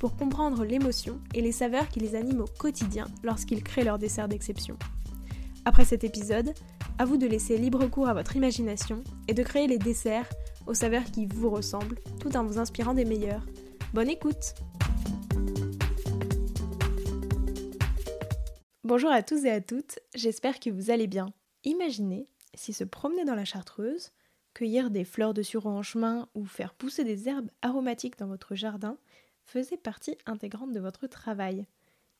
pour comprendre l'émotion et les saveurs qui les animent au quotidien lorsqu'ils créent leur dessert d'exception. Après cet épisode, à vous de laisser libre cours à votre imagination et de créer les desserts aux saveurs qui vous ressemblent tout en vous inspirant des meilleurs. Bonne écoute Bonjour à tous et à toutes, j'espère que vous allez bien. Imaginez si se promener dans la chartreuse, cueillir des fleurs de sureau en chemin ou faire pousser des herbes aromatiques dans votre jardin faisait partie intégrante de votre travail.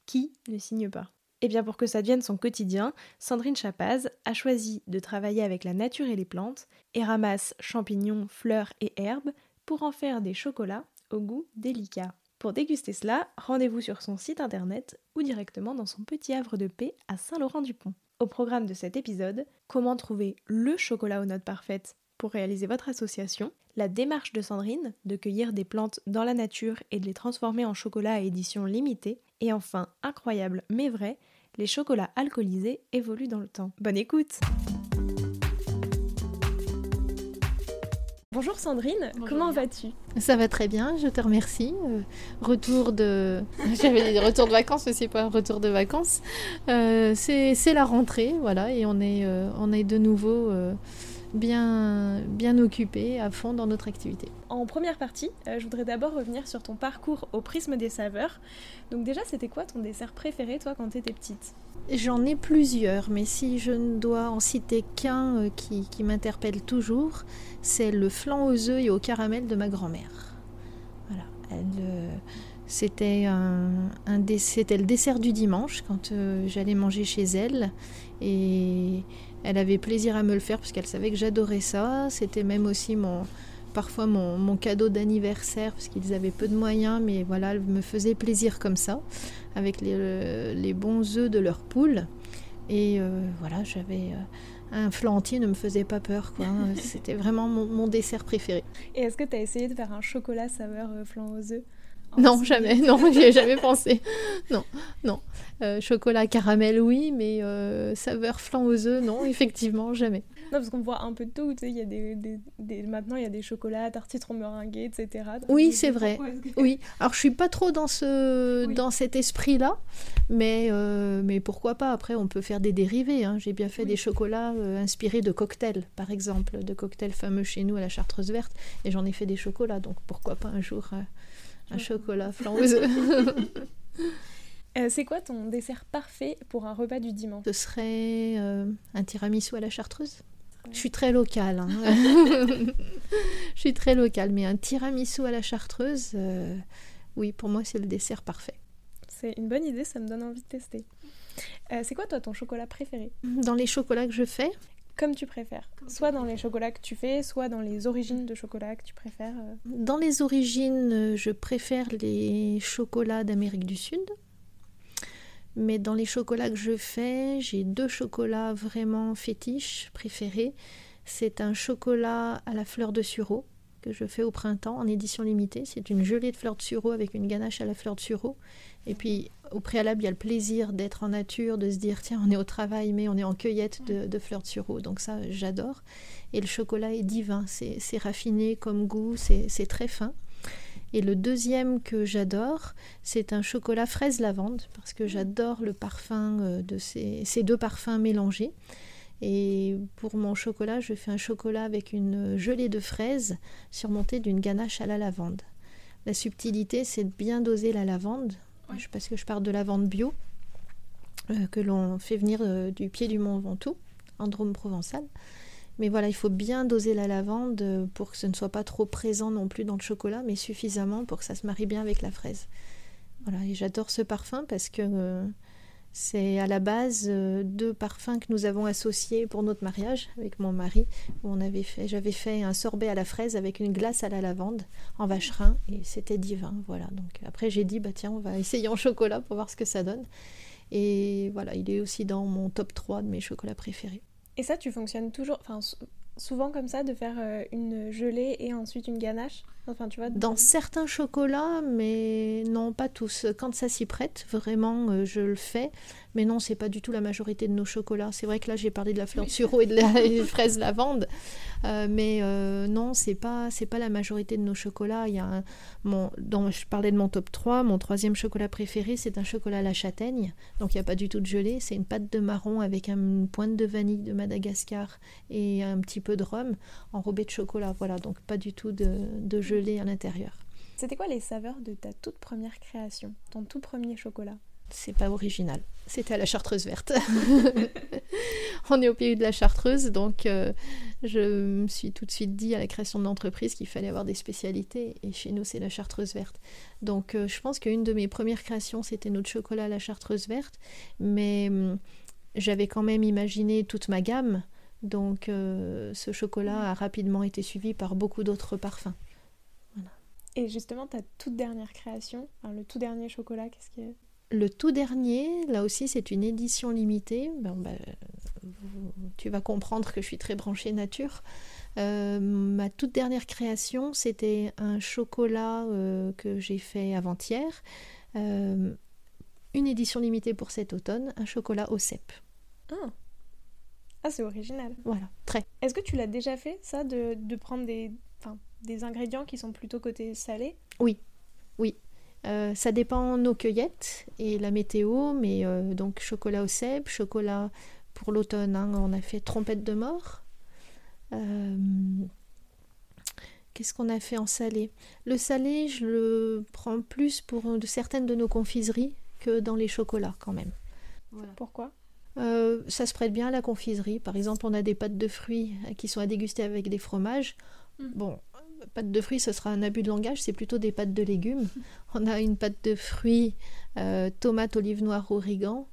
Qui ne signe pas? Eh bien pour que ça devienne son quotidien, Sandrine Chapaz a choisi de travailler avec la nature et les plantes et ramasse champignons, fleurs et herbes pour en faire des chocolats au goût délicat. Pour déguster cela, rendez-vous sur son site internet ou directement dans son petit havre de paix à Saint-Laurent-du-Pont. Au programme de cet épisode, comment trouver le chocolat aux notes parfaites? Pour réaliser votre association, la démarche de Sandrine de cueillir des plantes dans la nature et de les transformer en chocolat à édition limitée, et enfin, incroyable mais vrai, les chocolats alcoolisés évoluent dans le temps. Bonne écoute Bonjour Sandrine, comment vas-tu? Ça va très bien, je te remercie. Euh, retour de. J'avais dit retour de vacances, mais c'est pas un retour de vacances. Euh, c'est la rentrée, voilà, et on est, euh, on est de nouveau bien, bien occupé à fond dans notre activité. En première partie, je voudrais d'abord revenir sur ton parcours au prisme des saveurs. Donc, déjà, c'était quoi ton dessert préféré, toi, quand tu étais petite? J'en ai plusieurs, mais si je ne dois en citer qu'un euh, qui, m'interpelle toujours, c'est le flan aux œufs et au caramel de ma grand-mère. Voilà, euh, c'était un, le dessert du dimanche quand euh, j'allais manger chez elle et elle avait plaisir à me le faire parce qu'elle savait que j'adorais ça. C'était même aussi mon, parfois mon, cadeau d'anniversaire parce qu'ils avaient peu de moyens, mais voilà, elle me faisait plaisir comme ça, avec les, bons œufs de leur poule. Et euh, voilà, j'avais euh, un flan entier ne me faisait pas peur, quoi. C'était vraiment mon, dessert préféré. Et est-ce que tu as essayé de faire un chocolat saveur euh, flan aux œufs? Non, jamais. Non, j'y ai jamais pensé. Non, non. chocolat caramel, oui, mais saveur flan aux œufs, non, effectivement, jamais. Non, parce qu'on voit un peu de tout. Tu sais, y a des, des, maintenant, il y a des chocolats, tartines meringués, etc. oui, c'est vrai. Oui. Alors, je suis pas trop dans, ce, dans cet esprit-là, mais, euh, mais pourquoi pas? Après, on peut faire des dérivés. Hein. J'ai bien fait des chocolats euh, inspirés de cocktails, par exemple, de cocktails fameux chez nous à la Chartreuse Verte, et j'en ai fait des chocolats. Donc, pourquoi pas un jour euh, un chocolat flan c'est quoi ton dessert parfait pour un repas du dimanche? Ce serait un tiramisu à la chartreuse. Je suis très locale. Hein. je suis très locale, mais un tiramisu à la chartreuse, euh, oui, pour moi, c'est le dessert parfait. C'est une bonne idée, ça me donne envie de tester. Euh, c'est quoi, toi, ton chocolat préféré? Dans les chocolats que je fais Comme tu préfères. Soit dans les chocolats que tu fais, soit dans les origines de chocolat que tu préfères. Euh. Dans les origines, je préfère les chocolats d'Amérique du Sud. Mais dans les chocolats que je fais, j'ai deux chocolats vraiment fétiches préférés. C'est un chocolat à la fleur de sureau que je fais au printemps en édition limitée. C'est une gelée de fleur de sureau avec une ganache à la fleur de sureau. Et puis au préalable, il y a le plaisir d'être en nature, de se dire tiens, on est au travail, mais on est en cueillette de, de fleurs de sureau. Donc ça, j'adore. Et le chocolat est divin, c'est raffiné comme goût, c'est très fin. Et le deuxième que j'adore, c'est un chocolat fraise lavande, parce que j'adore le parfum euh, de ces, deux parfums mélangés. Et pour mon chocolat, je fais un chocolat avec une gelée de fraises surmontée d'une ganache à la lavande. La subtilité, c'est de bien doser la lavande, parce que je pars de lavande bio, euh, que l'on fait venir euh, du pied du Mont Ventoux, en provençal. Mais voilà, il faut bien doser la lavande euh, pour que ce ne soit pas trop présent non plus dans le chocolat, mais suffisamment pour que ça se marie bien avec la fraise. Voilà, et j'adore ce parfum parce que C'est à la base euh, deux parfums que nous avons associés pour notre mariage avec mon mari. on avait fait, j'avais fait un sorbet à la fraise avec une glace à la lavande en vacherin et c'était divin. Voilà. Donc après j'ai dit bah tiens on va essayer en chocolat pour voir ce que ça donne. Et voilà, il est aussi dans mon top 3 de mes chocolats préférés. Et ça, tu fonctionnes toujours, souvent comme ça, de faire euh, une gelée et ensuite une ganache Enfin, tu vois, Dans certains chocolats, mais non, pas tous. Quand ça s'y prête, vraiment, euh, je le fais. Mais non, c'est pas du tout la majorité de nos chocolats. C'est vrai que là, j'ai parlé de la fleur de sureau et de la fraise lavande. Euh, mais euh, non, c'est pas, c'est pas la majorité de nos chocolats. Il y a mon, dans, je parlais de mon top 3. Mon troisième chocolat préféré, c'est un chocolat à la châtaigne. Donc, il n'y a pas du tout de gelée. C'est une pâte de marron avec une pointe de vanille de Madagascar et un petit peu de rhum enrobé de chocolat. Voilà, donc pas du tout de, de gelée à l'intérieur. C'était quoi les saveurs de ta toute première création, ton tout premier chocolat? C'est pas original. C'était à la chartreuse verte. On est au pays de la chartreuse, donc euh, je me suis tout de suite dit à la création de l'entreprise qu'il fallait avoir des spécialités, et chez nous c'est la chartreuse verte. Donc euh, je pense qu'une de mes premières créations c'était notre chocolat à la chartreuse verte, mais hum, j'avais quand même imaginé toute ma gamme, donc euh, ce chocolat a rapidement été suivi par beaucoup d'autres parfums. Et justement, ta toute dernière création, le tout dernier chocolat, qu'est-ce qui est Le tout dernier, là aussi, c'est une édition limitée. Ben, ben, tu vas comprendre que je suis très branchée nature. Euh, ma toute dernière création, c'était un chocolat euh, que j'ai fait avant-hier. Euh, une édition limitée pour cet automne, un chocolat au cèpe. Ah, ah c'est original. Voilà, très. Est-ce que tu l'as déjà fait, ça, de, de prendre des, des ingrédients qui sont plutôt côté salé? Oui, oui. Euh, ça dépend nos cueillettes et la météo, mais euh, donc chocolat au cèpe, chocolat pour l'automne, hein, on a fait trompette de mort. Euh, qu'est-ce qu'on a fait en salé? Le salé, je le prends plus pour certaines de nos confiseries que dans les chocolats quand même. Pourquoi? Ça se prête bien à la confiserie. Par exemple, on a des pâtes de fruits qui sont à déguster avec des fromages. Hmm. Bon, pâte de fruits, ce sera un abus de langage, c'est plutôt des pâtes de légumes. On a une pâte de fruits, euh, tomate, olive noire, origan,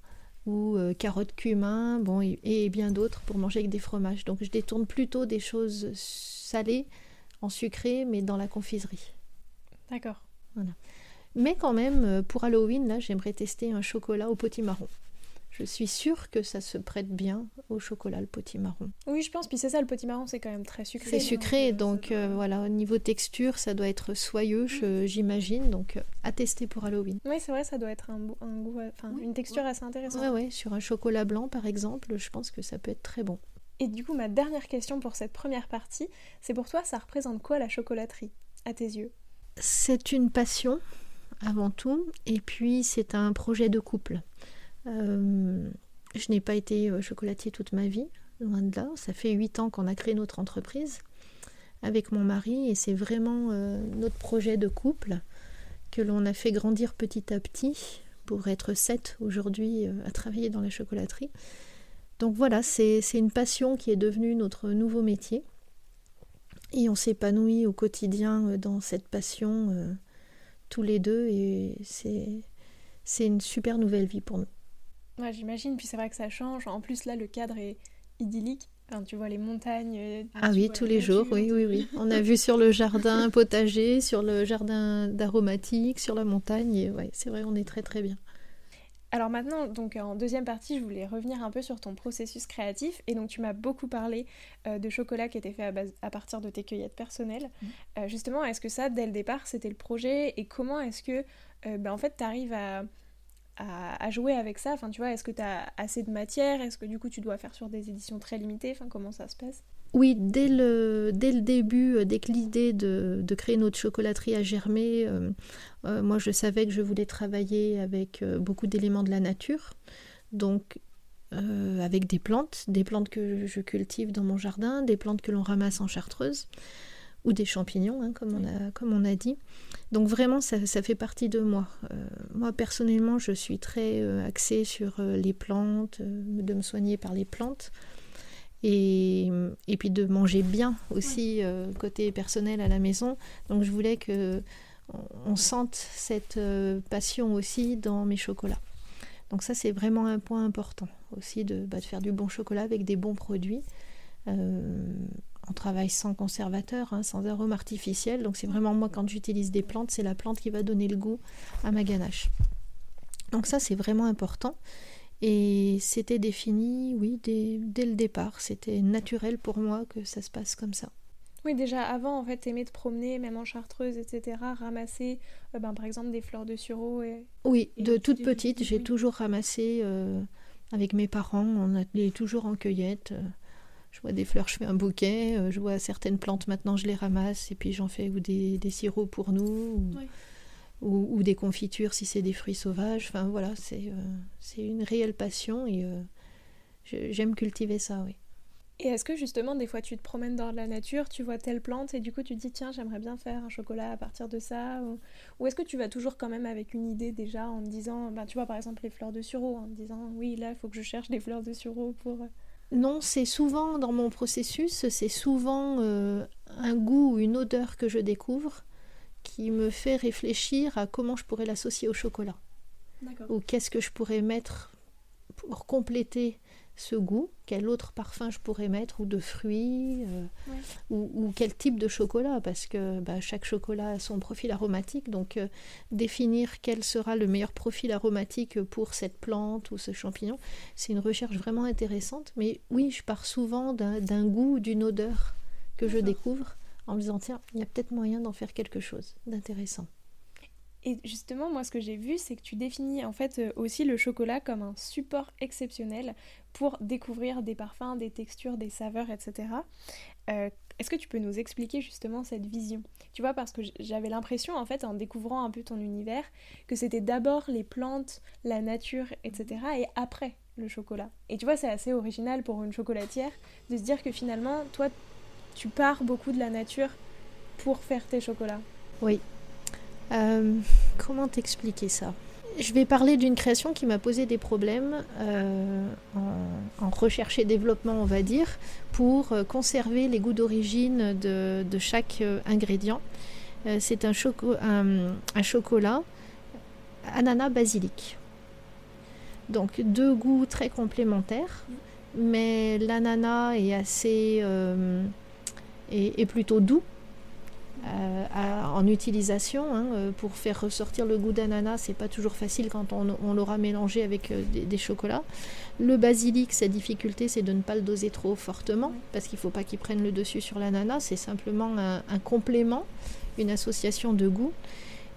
ou euh, carottes, cumin, bon, et, bien d'autres pour manger avec des fromages. Donc je détourne plutôt des choses salées en sucré, mais dans la confiserie. D'accord. Voilà. Mais quand même, euh, pour Halloween, là, j'aimerais tester un chocolat au potimarron je suis sûre que ça se prête bien au chocolat, le potimarron. Oui, je pense. Puis c'est ça, le potimarron, c'est quand même très sucré. C'est sucré, donc, euh, euh, voilà, au niveau texture, ça doit être soyeux, mm. j'imagine. Donc, euh, à tester pour Halloween. Oui, c'est vrai, ça doit être un, goût, enfin, une texture assez intéressante. Oui, ouais, sur un chocolat blanc, par exemple, je pense que ça peut être très bon. Et du coup, ma dernière question pour cette première partie, c'est pour toi, ça représente quoi la chocolaterie, à tes yeux? C'est une passion, avant tout, et puis c'est un projet de couple. Euh, je n'ai pas été euh, chocolatier toute ma vie, loin de là. Ça fait huit ans qu'on a créé notre entreprise avec mon mari et c'est vraiment euh, notre projet de couple que l'on a fait grandir petit à petit pour être sept aujourd'hui à travailler dans la chocolaterie. Donc voilà, c'est une passion qui est devenue notre nouveau métier. Et on s'épanouit au quotidien dans cette passion tous les deux et c'est une super nouvelle vie pour nous. Ouais, j'imagine. Puis c'est vrai que ça change. En plus, là, le cadre est idyllique. Enfin, tu vois les montagnes. Euh, ah oui, tous les jours, oui, oui, oui. On a vu sur le jardin potager, sur le jardin d'aromatique, sur la montagne. Et ouais, c'est vrai, on est très très bien. Alors maintenant, donc en deuxième partie, je voulais revenir un peu sur ton processus créatif. Et donc tu m'as beaucoup parlé euh, de chocolat qui était fait à, base, à partir de tes cueillettes personnelles. Mmh. Euh, justement, est-ce que ça, dès le départ, c'était le projet? Et comment est-ce que, ben, en fait, tu arrives à à, jouer avec ça. Enfin, tu vois, est-ce que tu as assez de matière? Est-ce que du coup tu dois faire sur des éditions très limitées? Enfin, comment ça se passe? Oui, dès le, dès le début, euh, dès que l'idée de, de, créer notre chocolaterie a germé, euh, euh, moi je savais que je voulais travailler avec beaucoup d'éléments de la nature, donc avec des plantes, des plantes que je cultive dans mon jardin, des plantes que l'on ramasse en chartreuse ou des champignons, hein, comme, on a, comme on a dit. Donc vraiment, ça, fait partie de moi. Euh, moi, personnellement, je suis très euh, axée sur euh, les plantes, de me soigner par les plantes. Et, et puis de manger bien aussi, côté personnel à la maison. Donc je voulais que on sente cette passion aussi dans mes chocolats. Donc ça, c'est vraiment un point important aussi de, bah, de, faire du bon chocolat avec des bons produits. On travaille sans conservateur, hein, sans arôme artificiel. Donc c'est vraiment moi, quand j'utilise des plantes, c'est la plante qui va donner le goût à ma ganache. Donc ça, c'est vraiment important. Et c'était défini, oui, dès, dès le départ. C'était naturel pour moi que ça se passe comme ça. Oui, déjà avant, en fait, t'aimais te promener, même en chartreuse, etc., ramasser, euh, ben, par exemple, des fleurs de sureau. Et, oui, de toute petite, j'ai toujours ramassé euh, avec mes parents. On allait toujours en cueillette. Euh, je vois des fleurs, je fais un bouquet. je vois certaines plantes, maintenant, je les ramasse et puis j'en fais ou des, des sirops pour nous. Ou, ou, des confitures si c'est des fruits sauvages. Enfin voilà, c'est c'est une réelle passion et j'aime cultiver ça, oui. Et est-ce que justement, des fois, tu te promènes dans la nature, tu vois telle plante et du coup, tu te dis, tiens, j'aimerais bien faire un chocolat à partir de ça Ou, est-ce que tu vas toujours quand même avec une idée déjà en te disant, ben, tu vois, par exemple, les fleurs de sureau, en te disant, oui, là, il faut que je cherche des fleurs de sureau pour. Non, c'est souvent dans mon processus, c'est souvent euh, un goût ou une odeur que je découvre qui me fait réfléchir à comment je pourrais l'associer au chocolat. Ou qu'est-ce que je pourrais mettre pour compléter ce goût, quel autre parfum je pourrais mettre, ou de fruits, euh, ou, quel type de chocolat, parce que bah, chaque chocolat a son profil aromatique, donc euh, définir quel sera le meilleur profil aromatique pour cette plante ou ce champignon, c'est une recherche vraiment intéressante, mais oui, je pars souvent d'un goût, d'une odeur que je découvre, en me disant, tiens, il y a peut-être moyen d'en faire quelque chose d'intéressant. Et justement, moi, ce que j'ai vu, c'est que tu définis en fait euh, aussi le chocolat comme un support exceptionnel pour découvrir des parfums, des textures, des saveurs, etc. Euh, est-ce que tu peux nous expliquer justement cette vision? Tu vois, parce que j'avais l'impression, en fait, en découvrant un peu ton univers, que c'était d'abord les plantes, la nature, etc. et après le chocolat. Et tu vois, c'est assez original pour une chocolatière de se dire que finalement, toi, tu pars beaucoup de la nature pour faire tes chocolats. Oui, euh, comment t'expliquer ça? Je vais parler d'une création qui m'a posé des problèmes euh, en, recherche et développement, on va dire, pour euh, conserver les goûts d'origine de, chaque ingrédient. C'est un, chocolat ananas basilic. Donc deux goûts très complémentaires, mais l'ananas est assez est, plutôt doux euh, en utilisation. Hein, euh, pour faire ressortir le goût d'ananas, c'est pas toujours facile quand on, l'aura mélangé avec euh, des, chocolats. Le basilic, sa difficulté, c'est de ne pas le doser trop fortement, parce qu'il faut pas qu'il prenne le dessus sur l'ananas. C'est simplement un, complément, une association de goût.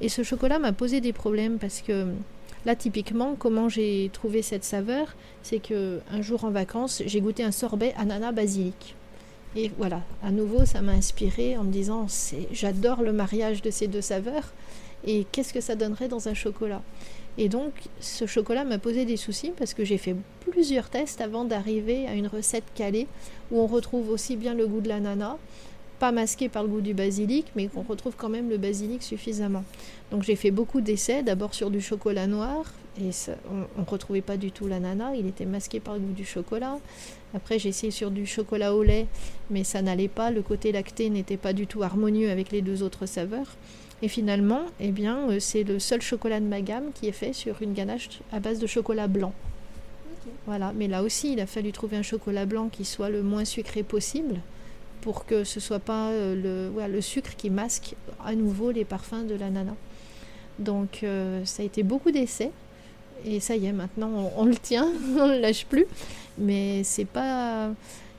Et ce chocolat m'a posé des problèmes parce que là, typiquement, comment j'ai trouvé cette saveur, c'est que un jour en vacances, j'ai goûté un sorbet ananas basilic. Et voilà, à nouveau, ça m'a inspiré en me disant j'adore le mariage de ces deux saveurs et qu'est-ce que ça donnerait dans un chocolat? Et donc, ce chocolat m'a posé des soucis parce que j'ai fait plusieurs tests avant d'arriver à une recette calée où on retrouve aussi bien le goût de l'ananas, pas masqué par le goût du basilic, mais qu'on retrouve quand même le basilic suffisamment. Donc j'ai fait beaucoup d'essais, d'abord sur du chocolat noir, et on ne retrouvait pas du tout l'ananas, il était masqué par le goût du chocolat. Après j'ai essayé sur du chocolat au lait, mais ça n'allait pas, le côté lacté n'était pas du tout harmonieux avec les deux autres saveurs. Et finalement, eh bien, euh, c'est le seul chocolat de ma gamme qui est fait sur une ganache à base de chocolat blanc. Voilà, mais là aussi, il a fallu trouver un chocolat blanc qui soit le moins sucré possible pour que ce soit pas euh, le, le sucre qui masque à nouveau les parfums de l'ananas. Donc euh, ça a été beaucoup d'essais et ça y est, maintenant on, le tient, on ne le lâche plus. Mais c'est pas.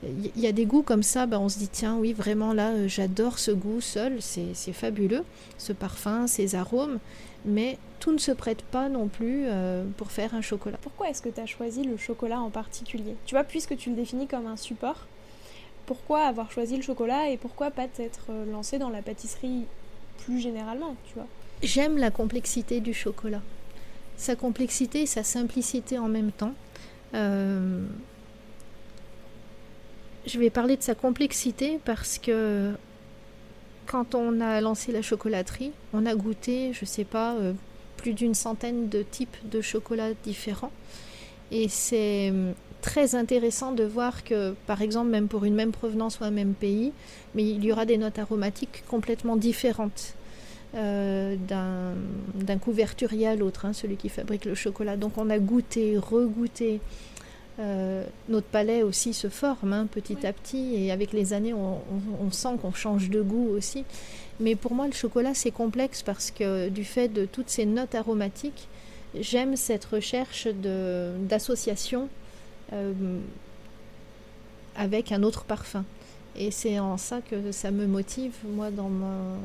Il y a des goûts comme ça, ben on se dit tiens, oui, vraiment là, euh, j'adore ce goût seul, c'est fabuleux, ce parfum, ces arômes, mais tout ne se prête pas non plus pour faire un chocolat. Pourquoi est-ce que tu as choisi le chocolat en particulier? Tu vois, puisque tu le définis comme un support, pourquoi avoir choisi le chocolat et pourquoi pas t'être euh, lancé dans la pâtisserie plus généralement, tu vois? J'aime la complexité du chocolat. Sa complexité et sa simplicité en même temps. Euh, je vais parler de sa complexité parce que quand on a lancé la chocolaterie, on a goûté, je sais pas, euh, plus d'une centaine de types de chocolats différents. Et c'est très intéressant de voir que, par exemple, même pour une même provenance ou un même pays, mais il y aura des notes aromatiques complètement différentes. D'un couverturier à l'autre, hein, celui qui fabrique le chocolat. Donc on a goûté, regoûté. notre palais aussi se forme hein, petit à petit et avec les années on sent qu'on change de goût aussi. Mais pour moi le chocolat c'est complexe parce que du fait de toutes ces notes aromatiques, j'aime cette recherche d'association euh, avec un autre parfum. Et c'est en ça que ça me motive, moi, dans ma,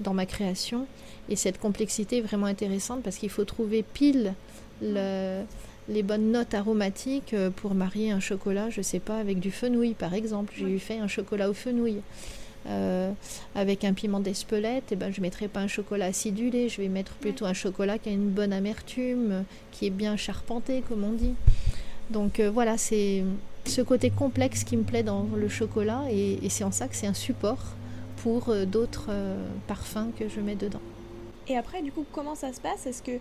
dans ma création. Et cette complexité est vraiment intéressante parce qu'il faut trouver pile les bonnes notes aromatiques pour marier un chocolat, je sais pas, avec du fenouil, par exemple. J'ai fait un chocolat au fenouil. Euh, avec un piment d'Espelette, et eh ben, je ne mettrai pas un chocolat acidulé, je vais mettre plutôt un chocolat qui a une bonne amertume, qui est bien charpenté, comme on dit. Donc euh, voilà, c'est ce côté complexe qui me plaît dans le chocolat, et, c'est en ça que c'est un support pour euh, d'autres parfums que je mets dedans. Et après, du coup, comment ça se passe? Est-ce que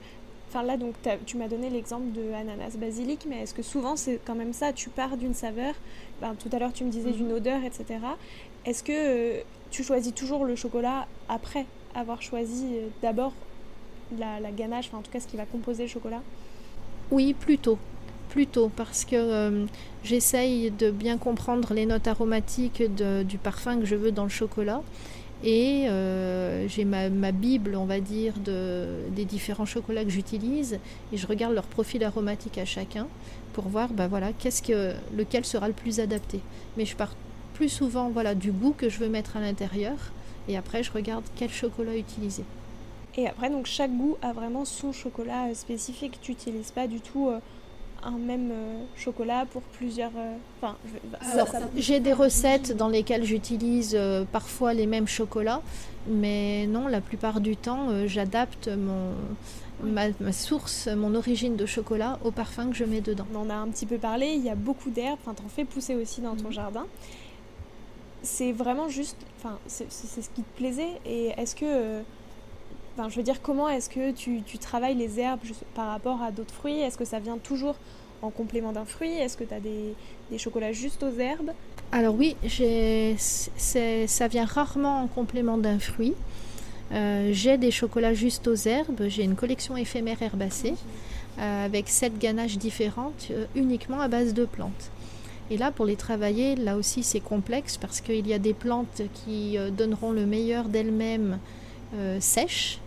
Enfin là, donc tu m'as donné l'exemple de ananas basilic, mais est-ce que souvent c'est quand même ça? Tu pars d'une saveur, ben, tout à l'heure tu me disais d'une mhm. odeur, etc. Est-ce que euh, tu choisis toujours le chocolat après avoir choisi euh, d'abord la, ganache, enfin en tout cas ce qui va composer le chocolat? Oui, plutôt. Plutôt, parce que euh, j'essaye de bien comprendre les notes aromatiques du parfum que je veux dans le chocolat. Et j'ai ma, bible, on va dire, de, des différents chocolats que j'utilise. Et je regarde leur profil aromatique à chacun pour voir bah voilà, qu'est-ce que, lequel sera le plus adapté. Mais je pars plus souvent voilà, du goût que je veux mettre à l'intérieur. Et après, je regarde quel chocolat utiliser. Et après, donc chaque goût a vraiment son chocolat euh, spécifique. Tu n'utilises pas du tout euh, un même euh, chocolat pour plusieurs. Enfin, j'ai des recettes dans lesquelles j'utilise parfois les mêmes chocolats, mais non, la plupart du temps, j'adapte mon. Ma, source, mon origine de chocolat au parfum que je mets dedans. On en a un petit peu parlé, il y a beaucoup d'herbes, enfin t'en fais pousser aussi dans ton mhm. jardin c'est vraiment juste, enfin, c'est ce qui te plaisait. Et est-ce que, euh, enfin, je veux dire, comment est-ce que tu, travailles les herbes par rapport à d'autres fruits? Est-ce que ça vient toujours en complément d'un fruit? Est-ce que tu as des, chocolats juste aux herbes? Alors oui, ça vient rarement en complément d'un fruit. Euh, j'ai des chocolats juste aux herbes. J'ai une collection éphémère herbacée euh, avec sept ganaches différentes uniquement à base de plantes. Et là, pour les travailler, là aussi c'est complexe parce qu'il y a des plantes qui euh, donneront le meilleur d'elles-mêmes euh, sèches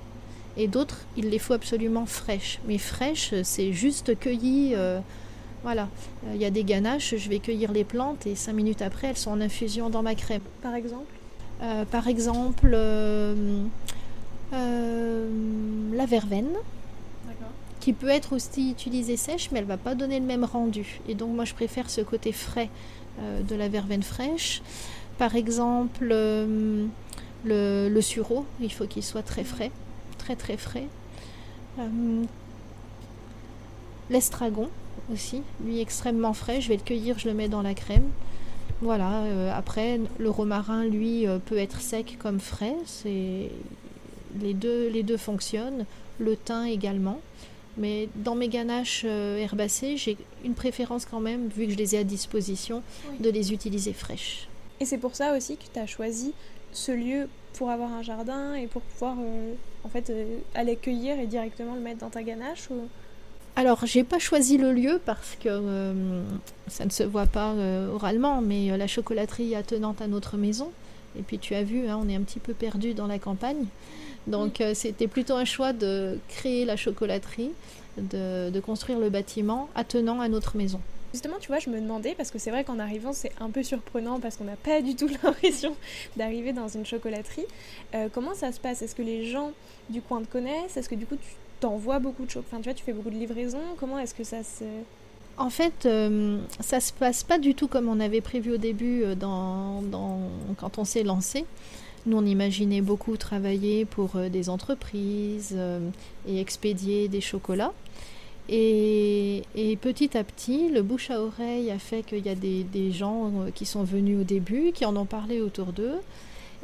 et d'autres, il les faut absolument fraîches. Mais fraîches, c'est juste cueilli. Euh, voilà, il y a des ganaches, je vais cueillir les plantes et cinq minutes après, elles sont en infusion dans ma crème. Par exemple Par exemple, la verveine qui peut être aussi utilisée sèche, mais elle va pas donner le même rendu. Et donc moi je préfère ce côté frais euh, de la verveine fraîche. Par exemple, euh, le, sureau, il faut qu'il soit très frais, très très frais. Euh, l'estragon aussi, lui extrêmement frais, je vais le cueillir, je le mets dans la crème. Voilà, après le romarin, lui, peut être sec comme frais, c'est les deux, les deux fonctionnent, le thym également. Mais dans mes ganaches euh, herbacées, j'ai une préférence quand même, vu que je les ai à disposition, de les utiliser fraîches. Et c'est pour ça aussi que tu as choisi ce lieu pour avoir un jardin et pour pouvoir euh, en fait euh, aller cueillir et directement le mettre dans ta ganache ou... Alors, j'ai pas choisi le lieu parce que ça ne se voit pas oralement, mais la chocolaterie attenante à notre maison. Et puis tu as vu, hein, on est un petit peu perdu dans la campagne. Donc euh, c'était plutôt un choix de créer la chocolaterie, de, construire le bâtiment attenant à notre maison. Justement, tu vois, je me demandais, parce que c'est vrai qu'en arrivant, c'est un peu surprenant parce qu'on n'a pas du tout l'impression d'arriver dans une chocolaterie. Euh, comment ça se passe? Est-ce que les gens du coin te connaissent? Est-ce que du coup, tu t'envoies beaucoup de choses Enfin, tu vois, tu fais beaucoup de livraisons? Comment est-ce que ça se... En fait, euh, ça se passe pas du tout comme on avait prévu au début dans, quand on s'est lancé. Nous, on imaginait beaucoup travailler pour euh, des entreprises euh, et expédier des chocolats. Et, petit à petit, le bouche à oreille a fait qu'il y a des, gens euh, qui sont venus au début, qui en ont parlé autour d'eux,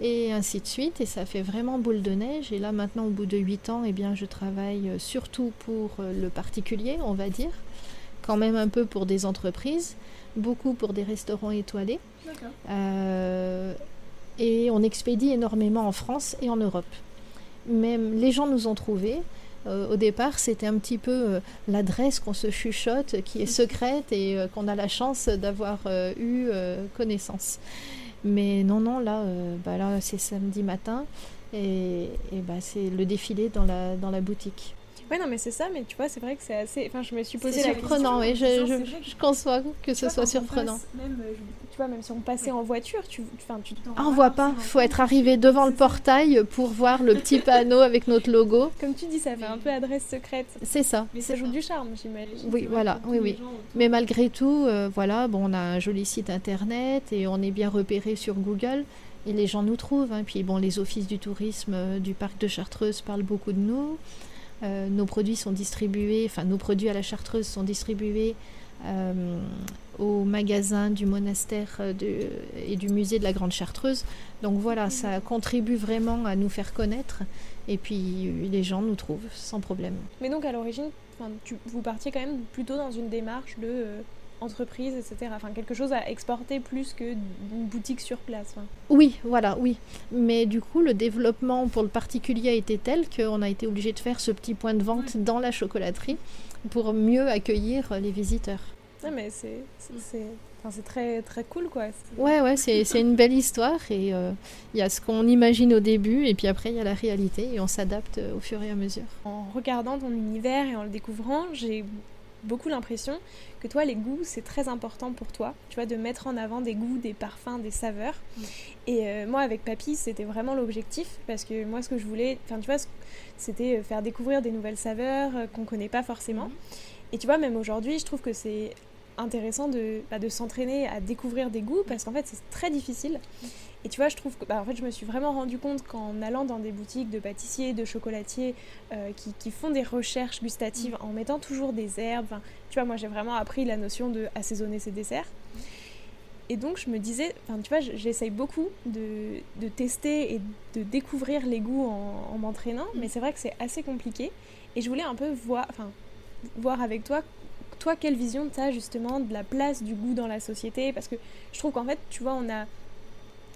et ainsi de suite. Et ça fait vraiment boule de neige. Et là, maintenant, au bout de 8 ans, eh bien, je travaille surtout pour le particulier, on va dire, quand même un peu pour des entreprises, beaucoup pour des restaurants étoilés. Euh, et on expédie énormément en France et en Europe. même les gens nous ont trouvés. Au départ, c'était un petit peu l'adresse qu'on se chuchote, qui est secrète et qu'on a la chance d'avoir eu connaissance. Mais non, non, là, bah là c'est samedi matin et, et bah, c'est le défilé dans la, dans la boutique. Ouais, non, mais c'est ça, mais tu vois, c'est vrai que c'est assez. Enfin, je me suis posé la surprenant, question. Oui, je, je, je, conçois que ce soit surprenant. même, euh, tu vois, même si on passait en voiture, tu, enfin, tu ah, on voit pas. Il faut être arrivé devant le portail pour voir le petit panneau avec notre logo. Comme tu dis, ça fait un peu adresse secrète. C'est ça. Mais ça joue du charme, j'imagine. Oui, voilà, oui, oui. Mais malgré tout, euh, voilà, bon, on a un joli site internet et on est bien repéré sur Google et les gens nous trouvent. Hein. Puis bon, les offices du tourisme euh, du parc de Chartreuse parlent beaucoup de nous. Euh, nos produits sont distribués, enfin nos produits à la Chartreuse sont distribués euh, au magasin du monastère de, et du musée de la Grande Chartreuse. Donc voilà, ça contribue vraiment à nous faire connaître. Et puis les gens nous trouvent sans problème. Mais donc à l'origine, vous partiez quand même plutôt dans une démarche de entreprise, etc. Enfin, quelque chose à exporter plus qu'une boutique sur place. Oui, voilà, oui. Mais du coup, le développement pour le particulier a été tel qu'on a été obligé de faire ce petit point de vente dans la chocolaterie pour mieux accueillir les visiteurs. Non, mais c'est c'est très, très cool, quoi. Ouais, ouais, c'est une belle histoire. Et euh, il y a ce qu'on imagine au début, et puis après, il y a la réalité, et on s'adapte euh, au fur et à mesure. En regardant ton univers et en le découvrant, j'ai beaucoup l'impression que toi, les goûts, c'est très important pour toi, tu vois, de mettre en avant des goûts, des parfums, des saveurs. Mm. Et euh, moi, avec Papy, c'était vraiment l'objectif, parce que moi, ce que je voulais, enfin, tu vois, c'était euh, faire découvrir des nouvelles saveurs euh, qu'on connaît pas forcément. Mm. Et tu vois, même aujourd'hui, je trouve que c'est intéressant de, bah, de s'entraîner à découvrir des goûts, parce qu'en fait, c'est très difficile. Mm. Et tu vois, je trouve que bah, en fait, je me suis vraiment rendu compte qu'en allant dans des boutiques de pâtissiers, de chocolatiers euh, qui, qui, font des recherches gustatives mm. en mettant toujours des herbes, tu vois, moi j'ai vraiment appris la notion de assaisonner ses desserts. Et donc je me disais, enfin tu vois, j'essaye beaucoup de, de, tester et de découvrir les goûts en, en m'entraînant, mm. mais c'est vrai que c'est assez compliqué. Et je voulais un peu voir, voir avec toi toi, quelle vision tu as justement de la place du goût dans la société? Parce que je trouve qu'en fait, tu vois, on a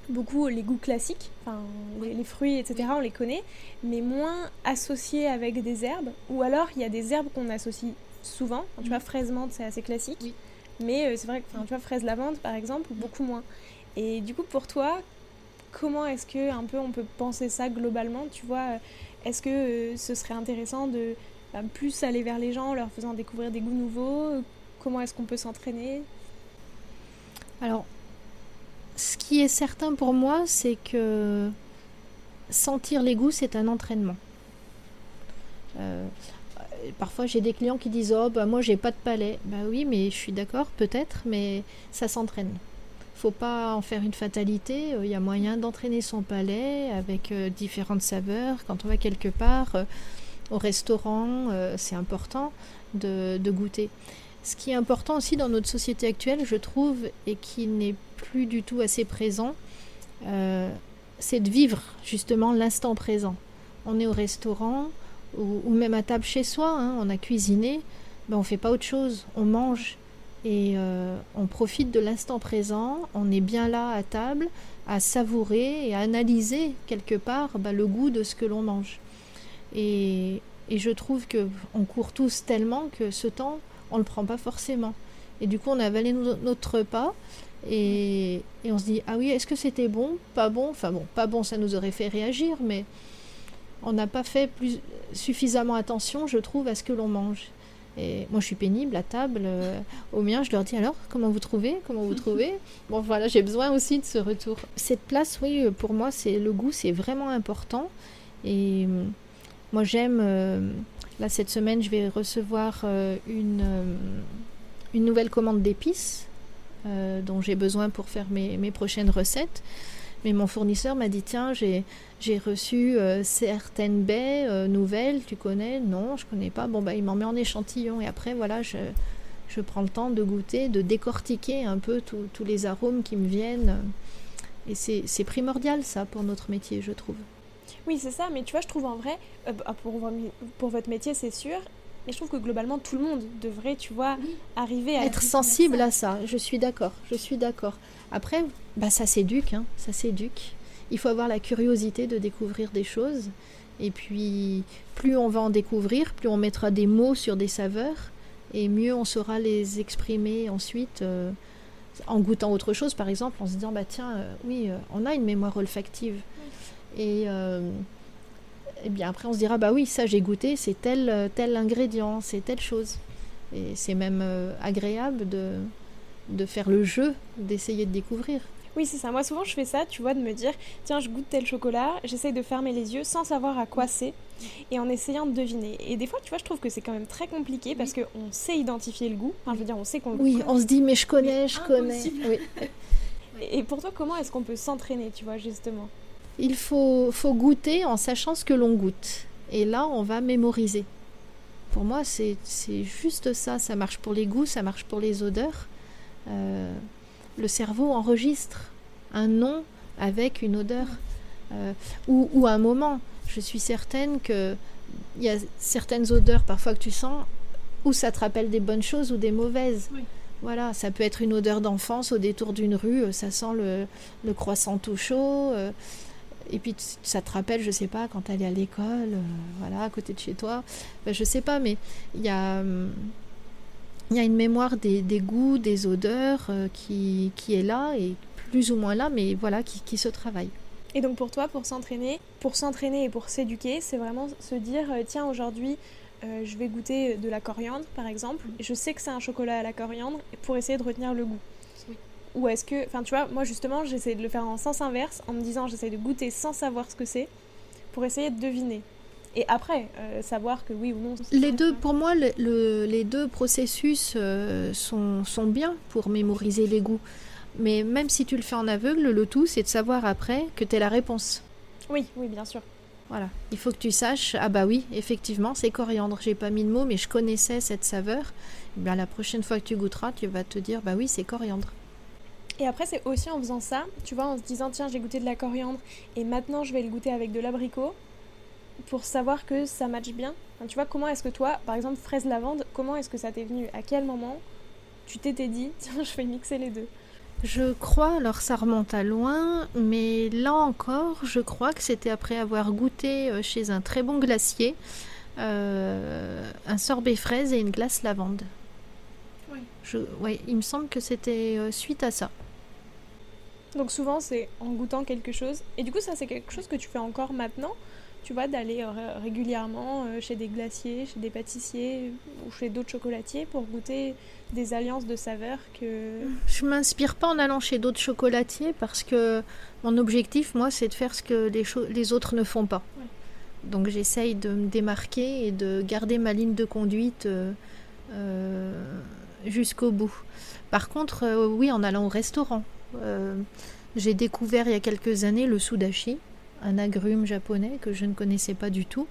beaucoup les goûts classiques, enfin les, fruits, etc. On les connaît, mais moins associés avec des herbes. Ou alors il y a des herbes qu'on associe souvent. tu vois, mm. fraise menthe, c'est assez classique. Mais euh, c'est vrai que, tu vois, fraise lavande, par exemple, beaucoup moins. Et du coup, pour toi, comment est-ce que un peu on peut penser ça globalement Tu vois, euh, est-ce que euh, ce serait intéressant de bah, plus aller vers les gens, en leur faisant découvrir des goûts nouveaux Comment est-ce qu'on peut s'entraîner? Alors, ce qui est certain pour moi, c'est que sentir les goûts, c'est un entraînement. Euh, parfois, j'ai des clients qui disent Oh, bah, moi, j'ai pas de palais. Bah oui, mais je suis d'accord, peut-être, mais ça s'entraîne. Faut pas en faire une fatalité. Il y a moyen d'entraîner son palais avec euh, différentes saveurs. Quand on va quelque part, euh, au restaurant, c'est important de goûter. Ce qui est important aussi dans notre société actuelle, je trouve, et qui n'est plus du tout assez présent, euh, c'est de vivre justement l'instant présent. On est au restaurant ou, même à table chez soi, hein, on a cuisiné, ben on fait pas autre chose, on mange et euh, on profite de l'instant présent, on est bien là à table à savourer et à analyser quelque part ben, le goût de ce que l'on mange. Et, et je trouve que on court tous tellement que ce temps, on le prend pas forcément. Et du coup, on a avalé notre repas et, on se dit ah oui, est-ce que c'était bon Pas bon? Enfin bon, pas bon, ça nous aurait fait réagir, mais on n'a pas fait plus, suffisamment attention, je trouve, à ce que l'on mange. Et moi, je suis pénible à table. Euh, au mien, je leur dis alors, comment vous trouvez? Comment vous trouvez? Bon, voilà, j'ai besoin aussi de ce retour. Cette place, oui, pour moi, c'est le goût, c'est vraiment important. Et moi, j'aime. Euh, là, cette semaine, je vais recevoir euh, une, une nouvelle commande d'épices euh, dont j'ai besoin pour faire mes, prochaines recettes. Mais mon fournisseur m'a dit tiens, j'ai, reçu euh, certaines baies euh, nouvelles, tu connais? Non, je connais pas. Bon, bah, il m'en met en échantillon. Et après, voilà, je, je prends le temps de goûter, de décortiquer un peu tous les arômes qui me viennent. Et c'est primordial, ça, pour notre métier, je trouve. Oui, c'est ça, mais tu vois, je trouve en vrai, bah, pour, pour votre métier, c'est sûr, mais je trouve que globalement, tout le monde devrait, tu vois, arriver à... Être sensible à ça. Je suis d'accord, je suis d'accord. Après, bah, ça s'éduque, hein, ça s'éduque. Il faut avoir la curiosité de découvrir des choses. Et puis, plus on va en découvrir, plus on mettra des mots sur des saveurs, et mieux on saura les exprimer ensuite euh, en goûtant autre chose, par exemple, en se disant, bah tiens, euh, oui, euh, on a une mémoire olfactive. Et, et bien après, on se dira, bah oui, ça j'ai goûté, c'est tel, tel ingrédient, c'est telle chose. Et c'est même agréable de, de faire le jeu, d'essayer de découvrir. Oui, c'est ça. Moi, souvent, je fais ça, tu vois, de me dire, tiens, je goûte tel chocolat, j'essaye de fermer les yeux sans savoir à quoi c'est et en essayant de deviner. Et des fois, tu vois, je trouve que c'est quand même très compliqué parce qu'on sait identifier le goût. Enfin, je veux dire, on sait qu'on Oui, on se dit, mais je connais, je connais. Oui. Et pour toi, comment est-ce qu'on peut s'entraîner, tu vois, justement? Il faut, faut goûter en sachant ce que l'on goûte. Et là, on va mémoriser. Pour moi, c'est juste ça. Ça marche pour les goûts, ça marche pour les odeurs. Euh, le cerveau enregistre un nom avec une odeur euh, ou, un moment. Je suis certaine qu'il y a certaines odeurs parfois que tu sens où ça te rappelle des bonnes choses ou des mauvaises. Voilà, ça peut être une odeur d'enfance au détour d'une rue, euh, ça sent le, croissant tout chaud. Euh, et puis ça te rappelle, je sais pas, quand tu allais à l'école, voilà, à côté de chez toi. Ben, je sais pas, mais il y a. Hum, y a une mémoire des, goûts, des odeurs euh, qui, est là et plus ou moins là, mais voilà, qui, se travaille. Et donc pour toi, pour s'entraîner, pour s'entraîner et pour s'éduquer, c'est vraiment se dire, euh, tiens, aujourd'hui, euh, je vais goûter de la coriandre, par exemple. Je sais que c'est un chocolat à la coriandre pour essayer de retenir le goût. Ou est-ce que, enfin tu vois, moi justement, j'essaie de le faire en sens inverse, en me disant, j'essaie de goûter sans savoir ce que c'est, pour essayer de deviner. Et après, euh, savoir que oui ou non. Les deux, pour moi, les deux processus euh, sont, sont, bien pour mémoriser les goûts. Mais même si tu le fais en aveugle, le tout, c'est de savoir après que tu es la réponse. Oui, oui, bien sûr. Voilà, il faut que tu saches, ah bah oui, effectivement, c'est coriandre. J'ai pas mis de mots, mais je connaissais cette saveur. Eh bien, la prochaine fois que tu goûteras, tu vas te dire, bah oui, c'est coriandre. Et après, c'est aussi en faisant ça, tu vois, en se disant, tiens, j'ai goûté de la coriandre et maintenant je vais le goûter avec de l'abricot pour savoir que ça matche bien Tu vois, comment est-ce que toi, par exemple, fraise lavande, comment est-ce que ça t'est venu? À quel moment tu t'étais dit, tiens, je vais mixer les deux? Je crois, alors ça remonte à loin, mais là encore, je crois que c'était après avoir goûté euh, chez un très bon glacier euh, un sorbet fraise et une glace lavande. Oui. Je, ouais, il me semble que c'était euh, suite à ça. Donc souvent c'est en goûtant quelque chose. Et du coup ça c'est quelque chose que tu fais encore maintenant tu vois, d'aller euh, régulièrement euh, chez des glaciers, chez des pâtissiers ou chez d'autres chocolatiers pour goûter des alliances de saveurs que... Je m'inspire pas en allant chez d'autres chocolatiers parce que mon objectif, moi, c'est de faire ce que les, les autres ne font pas. Donc j'essaye de me démarquer et de garder ma ligne de conduite euh, jusqu'au bout. Par contre, oui, en allant au restaurant, j'ai découvert il y a quelques années le sudashi un agrume japonais que je ne connaissais pas du tout.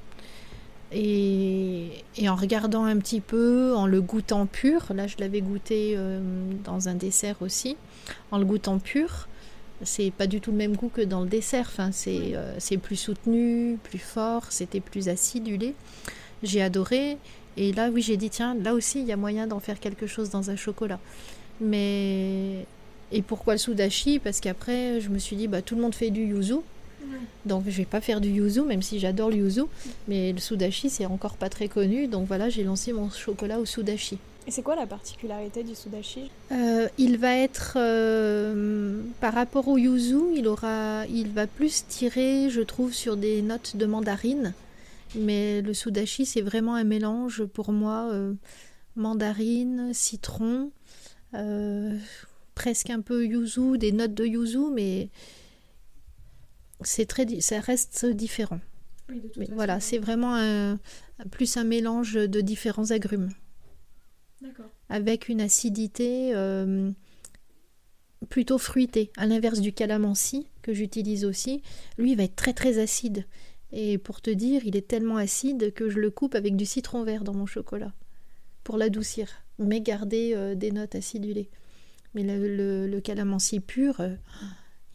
Et, en regardant un petit peu, en le goûtant pur, là je l'avais goûté euh, dans un dessert aussi, en le goûtant pur, c'est pas du tout le même goût que dans le dessert, enfin, c'est euh, c'est plus soutenu, plus fort, c'était plus acidulé. J'ai adoré, et là oui j'ai dit tiens, là aussi il y a moyen d'en faire quelque chose dans un chocolat. Mais et pourquoi le sudashi Parce qu'après je me suis dit bah tout le monde fait du yuzu, donc je vais pas faire du yuzu, même si j'adore le yuzu. Mais le sudashi, c'est encore pas très connu. Donc voilà, j'ai lancé mon chocolat au sudashi. Et c'est quoi la particularité du sudashi euh, Il va être, euh, par rapport au yuzu, il, aura, il va plus tirer, je trouve, sur des notes de mandarine. Mais le sudashi, c'est vraiment un mélange pour moi, euh, mandarine, citron, presque un peu yuzu, des notes de yuzu, mais c'est très, ça reste différent. Mais voilà, c'est vraiment un, plus un mélange de différents agrumes. Avec une acidité euh, plutôt fruitée, à l'inverse du calamansi que j'utilise aussi. Lui, il va être très très acide. Et pour te dire, il est tellement acide que je le coupe avec du citron vert dans mon chocolat pour l'adoucir, mais garder euh, des notes acidulées. Mais le, le, calamansi pur, euh,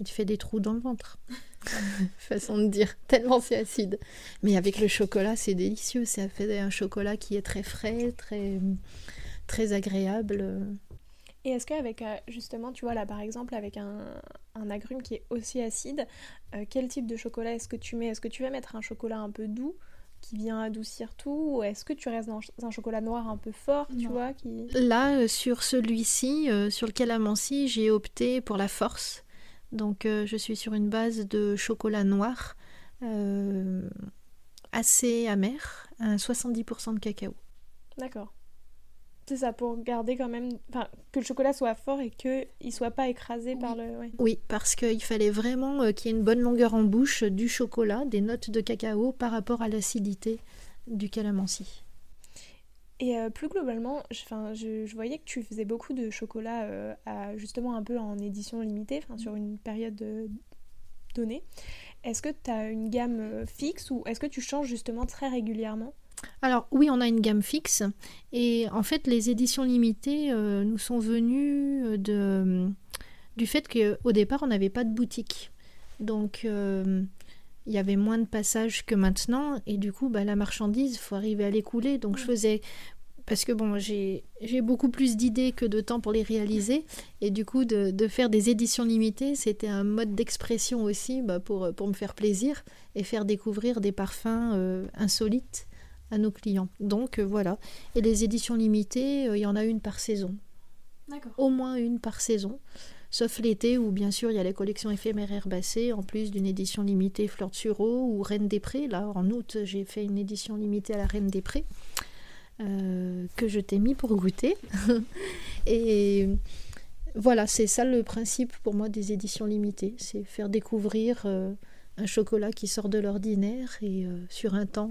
il fait des trous dans le ventre. façon de dire, tellement c'est acide. Mais avec le chocolat, c'est délicieux. Ça fait un chocolat qui est très frais, très, très agréable. Et est-ce qu'avec, euh, justement, tu vois là par exemple, avec un, agrume qui est aussi acide, euh, quel type de chocolat est-ce que tu mets? Est-ce que tu vas mettre un chocolat un peu doux qui vient adoucir tout ou est-ce que tu restes dans un chocolat noir un peu fort, tu vois qui... Là, euh, sur celui-ci, sur le calamansi, j'ai opté pour la force. Donc je suis sur une base de chocolat noir assez amer, un 70% de cacao. D'accord. C'est ça, pour garder quand même. Enfin, que le chocolat soit fort et qu'il ne soit pas écrasé par le. Oui, parce qu'il fallait vraiment euh, qu'il y ait une bonne longueur en bouche du chocolat, des notes de cacao par rapport à l'acidité du calamansi. Et euh, plus globalement, je, je, voyais que tu faisais beaucoup de chocolat euh, à, justement un peu en édition limitée, sur une période donnée. Est-ce que tu as une gamme fixe ou est-ce que tu changes justement très régulièrement? Alors oui, on a une gamme fixe et en fait les éditions limitées euh, nous sont venues euh, de, du fait qu'au départ on n'avait pas de boutique. Donc euh, il y avait moins de passages que maintenant et du coup bah, la marchandise, il faut arriver à l'écouler. Donc je faisais parce que bon, j'ai beaucoup plus d'idées que de temps pour les réaliser. Et du coup, de, faire des éditions limitées, c'était un mode d'expression aussi bah, pour, pour me faire plaisir et faire découvrir des parfums insolites à nos clients. Donc euh, voilà. Et les éditions limitées, euh, il y en a une par saison. D'accord. Au moins une par saison. Sauf l'été où bien sûr il y a les collections éphémères herbacées, en plus d'une édition limitée Fleur de Sureau ou Reine des Prés. Là, en août, j'ai fait une édition limitée à la Reine des Prés. Euh, que je t'ai mis pour goûter. et voilà, c'est ça le principe pour moi des éditions limitées. C'est faire découvrir un chocolat qui sort de l'ordinaire et sur un temps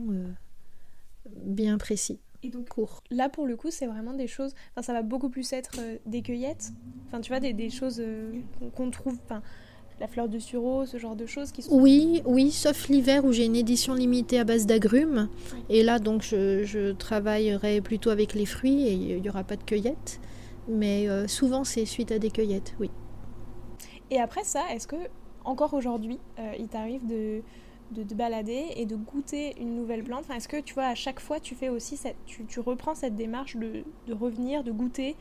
bien précis. Et donc, court. Là, pour le coup, c'est vraiment des choses. Enfin, ça va beaucoup plus être euh, des cueillettes. Enfin, tu vois, des, des choses euh, qu'on trouve. Enfin, la fleur de sureau, ce genre de choses qui sont. Oui, oui, sauf l'hiver où j'ai une édition limitée à base d'agrumes. Et là, donc, je, je, travaillerai plutôt avec les fruits et il n'y aura pas de cueillettes. Mais euh, souvent, c'est suite à des cueillettes, oui. Et après ça, est-ce que, encore aujourd'hui, il t'arrive de de te balader et de goûter une nouvelle plante enfin, Est-ce que tu vois, à chaque fois, tu fais aussi cette, tu, tu reprends cette démarche de, de revenir, de goûter,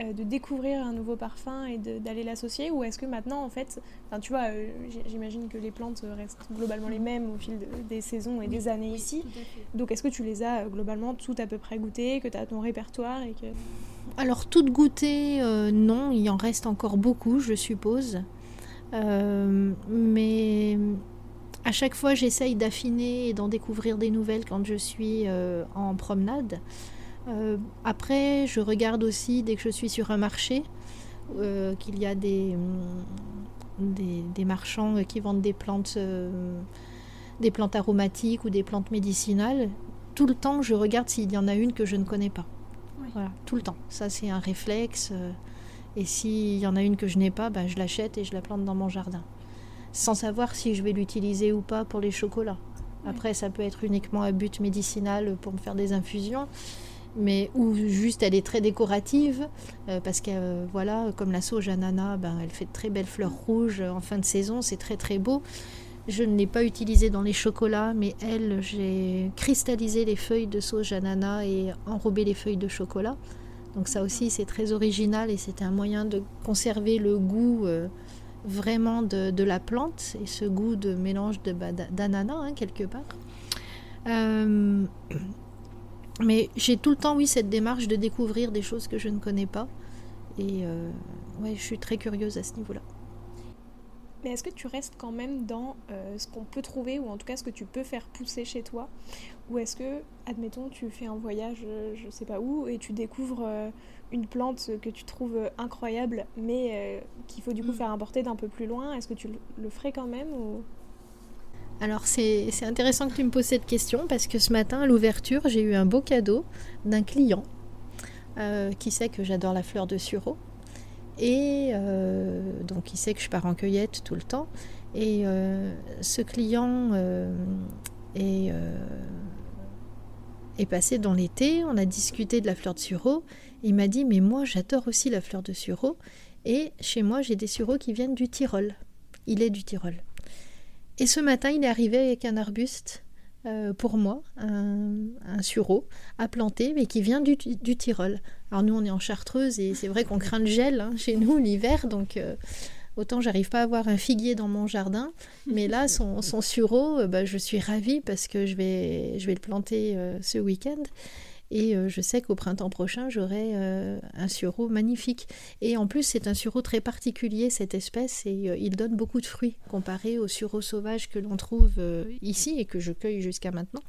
euh, de découvrir un nouveau parfum et d'aller l'associer? Ou est-ce que maintenant, en fait, enfin, tu vois, euh, j'imagine que les plantes restent globalement les mêmes au fil des saisons et des années ici. Donc, est-ce que tu les as euh, globalement toutes à peu près goûtées, que tu as ton répertoire et que... Alors, toutes goûtées, non, il en reste encore beaucoup, je suppose. mais à chaque fois, j'essaye d'affiner et d'en découvrir des nouvelles quand je suis euh, en promenade. Euh, après, je regarde aussi dès que je suis sur un marché euh, qu'il y a des, des, marchands qui vendent des plantes, des plantes aromatiques ou des plantes médicinales. Tout le temps, je regarde s'il y en a une que je ne connais pas. Voilà, tout le temps. Ça, c'est un réflexe. et s'il y en a une que je n'ai pas, ben, je l'achète et je la plante dans mon jardin sans savoir si je vais l'utiliser ou pas pour les chocolats. Après, ça peut être uniquement à but médicinal pour me faire des infusions, mais ou juste elle est très décorative euh, parce que euh, voilà, comme la sauge ananas, ben, elle fait de très belles fleurs rouges en fin de saison, c'est très très beau. Je ne l'ai pas utilisée dans les chocolats, mais elle, j'ai cristallisé les feuilles de sauge ananas et enrobé les feuilles de chocolat. Donc ça aussi, c'est très original et c'était un moyen de conserver le goût. Euh, vraiment de, la plante et ce goût de mélange bah, d'ananas hein, quelque part. Euh, mais j'ai tout le temps, oui, cette démarche de découvrir des choses que je ne connais pas. Et euh, ouais, je suis très curieuse à ce niveau-là. Mais est-ce que tu restes quand même dans euh, ce qu'on peut trouver, ou en tout cas ce que tu peux faire pousser chez toi? Ou est-ce que, admettons, tu fais un voyage, je sais pas où, et tu découvres une plante que tu trouves incroyable, mais euh, qu'il faut du coup mm. faire importer d'un peu plus loin, est-ce que tu le ferais quand même ou... Alors c'est intéressant que tu me poses cette question parce que ce matin à l'ouverture j'ai eu un beau cadeau d'un client euh, qui sait que j'adore la fleur de sureau. Et euh, donc il sait que je pars en cueillette tout le temps. Et ce client est, est passé dans l'été, on a discuté de la fleur de sureau il m'a dit Mais moi, j'adore aussi la fleur de sureau. Et chez moi, j'ai des sureaux qui viennent du Tyrol. Il est du Tyrol. Et ce matin, il est arrivé avec un arbuste euh, pour moi, un, sureau à planter, mais qui vient du, Tyrol. Alors nous, on est en Chartreuse et c'est vrai qu'on craint le gel hein, chez nous l'hiver, donc euh, autant j'arrive pas à avoir un figuier dans mon jardin, mais là, son, sureau, bah, je suis ravie parce que je vais, je vais le planter ce week-end. Et euh, je sais qu'au printemps prochain, j'aurai euh, un sureau magnifique. Et en plus, c'est un sureau très particulier, cette espèce, et euh, il donne beaucoup de fruits comparé au sureau sauvage que l'on trouve ici et que je cueille jusqu'à maintenant.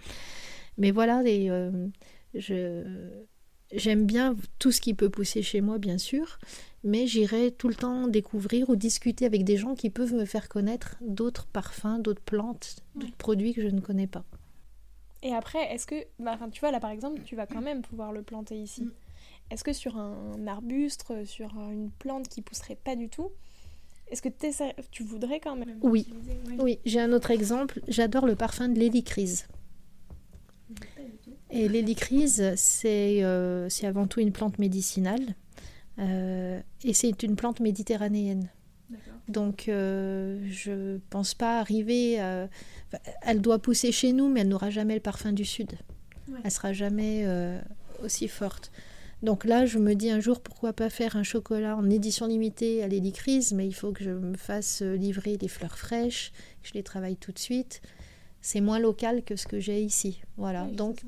Mais voilà, j'aime bien tout ce qui peut pousser chez moi, bien sûr, mais j'irai tout le temps découvrir ou discuter avec des gens qui peuvent me faire connaître d'autres parfums, d'autres plantes, d'autres produits que je ne connais pas. Et après, est-ce que, bah, tu vois, là par exemple, tu vas quand même pouvoir le planter ici. Mm. Est-ce que sur un arbuste, sur une plante qui pousserait pas du tout, est-ce que tu voudrais quand même Oui, oui. j'ai un autre exemple. J'adore le parfum de l'hélicryse. Et l'hélicryse, c'est euh, avant tout une plante médicinale. Euh, et c'est une plante méditerranéenne. Donc, euh, je ne pense pas arriver. Elle doit pousser chez nous, mais elle n'aura jamais le parfum du Sud. Elle Elle sera jamais euh, aussi forte. Donc là, je me dis un jour, pourquoi pas faire un chocolat en édition limitée à l'hélicrise, mais il faut que je me fasse euh, livrer des fleurs fraîches, que je les travaille tout de suite. C'est moins local que ce que j'ai ici. Voilà. Donc,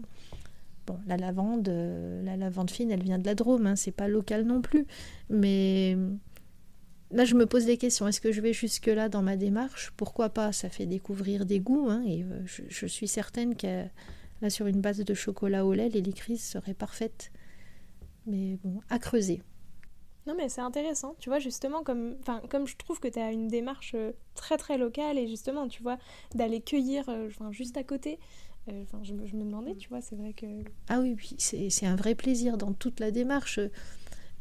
bon, la lavande, la lavande fine, elle vient de la Drôme, hein, c'est pas local non plus. Mais là, je me pose des questions. Est-ce que je vais jusque-là dans ma démarche? Pourquoi pas? Ça fait découvrir des goûts. Hein, et euh, je, suis certaine que là, sur une base de chocolat au lait, l'hélicrise serait parfaite. Mais bon, à creuser. Non, mais c'est intéressant. Tu vois, justement, comme, comme je trouve que tu as une démarche euh, très très locale et justement, tu vois, d'aller cueillir euh, juste à côté. Je, je, me demandais, tu vois, c'est vrai que. Ah oui, oui, c'est un vrai plaisir dans toute la démarche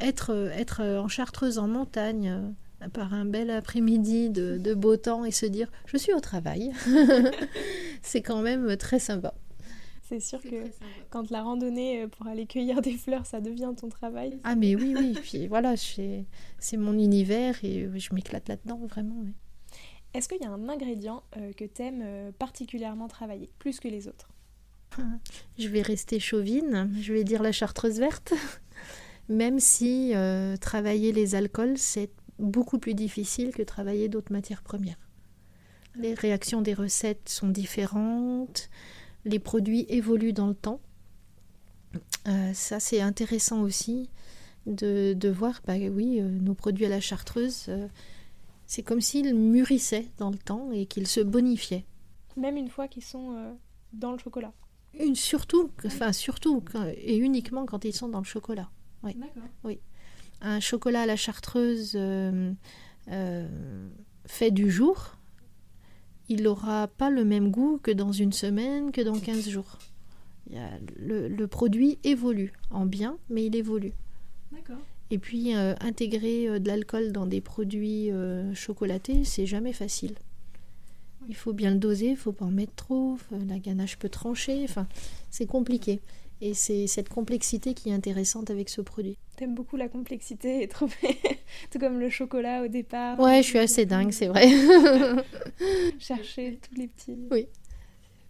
être, être en chartreuse en montagne euh, par un bel après-midi de, beau temps et se dire je suis au travail, c'est quand même très sympa. C'est sûr que quand la randonnée euh, pour aller cueillir des fleurs, ça devient ton travail. Ah mais oui, oui, puis voilà, c'est mon univers et je m'éclate là-dedans, vraiment. Est-ce qu'il y a un ingrédient euh, que tu aimes particulièrement travailler, plus que les autres? Je vais rester chauvine, je vais dire la chartreuse verte même si euh, travailler les alcools, c'est beaucoup plus difficile que travailler d'autres matières premières. Les réactions des recettes sont différentes, les produits évoluent dans le temps. Euh, ça, c'est intéressant aussi de, de, voir, bah oui, euh, nos produits à la chartreuse, c'est comme s'ils mûrissaient dans le temps et qu'ils se bonifiaient. Même une fois qu'ils sont dans le chocolat. Une, surtout, enfin surtout et uniquement quand ils sont dans le chocolat. Oui. oui. Un chocolat à la chartreuse euh, euh, fait du jour, il n'aura pas le même goût que dans une semaine, que dans 15 jours. le, produit évolue en bien, mais il évolue. Et puis euh, intégrer de l'alcool dans des produits chocolatés, c'est jamais facile. Il faut bien le doser, il faut pas en mettre trop, la ganache peut trancher, enfin c'est compliqué. Et c'est cette complexité qui est intéressante avec ce produit. T'aimes beaucoup la complexité et trop tout comme le chocolat au départ. Ouais, je suis assez dingue, c'est vrai. Chercher tous les petits. Oui.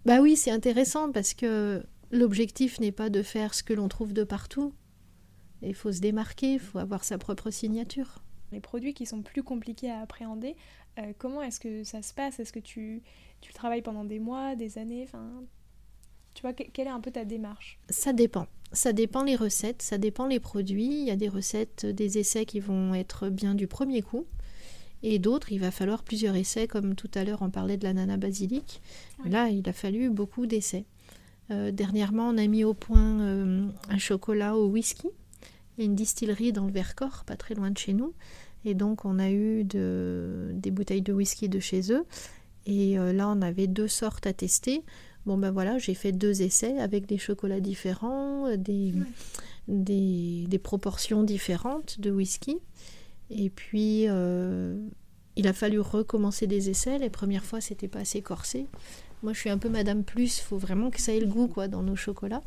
Bah oui, c'est intéressant parce que l'objectif n'est pas de faire ce que l'on trouve de partout. Il faut se démarquer, il faut avoir sa propre signature. Les produits qui sont plus compliqués à appréhender, euh, comment est-ce que ça se passe? Est-ce que tu, tu travailles pendant des mois, des années? Enfin, tu vois, quelle est un peu ta démarche? Ça dépend. Ça dépend les recettes, ça dépend les produits. Il y a des recettes, des essais qui vont être bien du premier coup. Et d'autres, il va falloir plusieurs essais, comme tout à l'heure on parlait de l'ananas basilic. Là, il a fallu beaucoup d'essais. Euh, dernièrement, on a mis au point euh, un chocolat au whisky. Il y a une distillerie dans le Vercors, pas très loin de chez nous. Et donc, on a eu des bouteilles de whisky de chez eux. Et euh, là, on avait deux sortes à tester. Bon ben voilà, j'ai fait deux essais avec des chocolats différents, euh, des, des, proportions différentes de whisky. Et puis euh, il a fallu recommencer des essais. Les premières fois, c'était pas assez corsé. Moi, je suis un peu Madame Plus. Il faut vraiment que ça ait le goût quoi dans nos chocolats.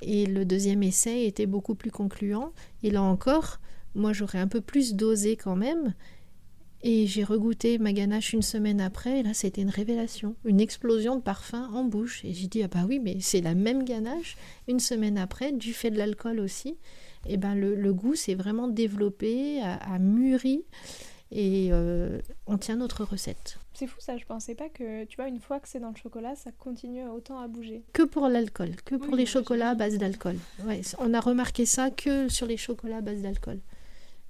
Et le deuxième essai était beaucoup plus concluant. Et là encore, moi, j'aurais un peu plus dosé quand même. Et j'ai regoûté ma ganache une semaine après, et là c'était une révélation, une explosion de parfum en bouche. Et j'ai dit, ah bah oui, mais c'est la même ganache, une semaine après, du fait de l'alcool aussi. Et ben le, goût s'est vraiment développé, a, mûri, et euh, on tient notre recette. C'est fou ça, je pensais pas que, tu vois, une fois que c'est dans le chocolat, ça continue autant à bouger. Que pour l'alcool, que pour les chocolats à base d'alcool. Ouais, on a remarqué ça que sur les chocolats à base d'alcool.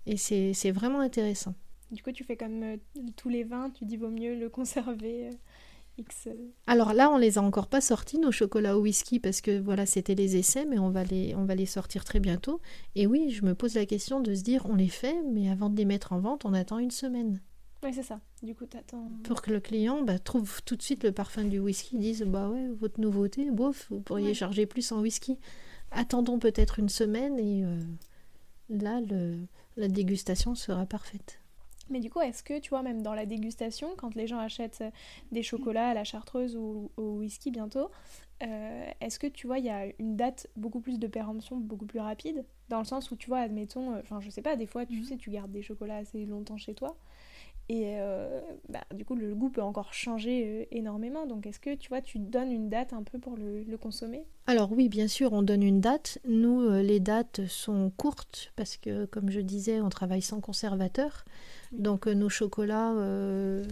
Et c'est vraiment intéressant. Du coup, tu fais comme euh, tous les vins, tu dis vaut mieux le conserver. Euh, X... Euh. Alors là, on les a encore pas sortis nos chocolats au whisky parce que voilà, c'était les essais, mais on va les on va les sortir très bientôt. Et oui, je me pose la question de se dire on les fait, mais avant de les mettre en vente, on attend une semaine. Oui, c'est ça. Du coup, t'attends. Pour que le client bah, trouve tout de suite le parfum du whisky, dise bah ouais, votre nouveauté, bof, vous pourriez charger plus en whisky. Attendons peut-être une semaine et là, le, la dégustation sera parfaite. Mais du coup, est-ce que, tu vois, même dans la dégustation, quand les gens achètent euh, des chocolats à la chartreuse ou au whisky bientôt, euh, est-ce que, tu vois, il y a une date beaucoup plus de péremption, beaucoup plus rapide? Dans le sens où, tu vois, admettons, euh, enfin, je sais pas, des fois, tu mhm. sais, tu gardes des chocolats assez longtemps chez toi. Et bah, du coup, le goût peut encore changer énormément. Donc, est-ce que tu vois, tu donnes une date un peu pour le, le consommer? Alors oui, bien sûr, on donne une date. Nous, les dates sont courtes parce que, comme je disais, on travaille sans conservateur. Donc euh, nos chocolats, euh,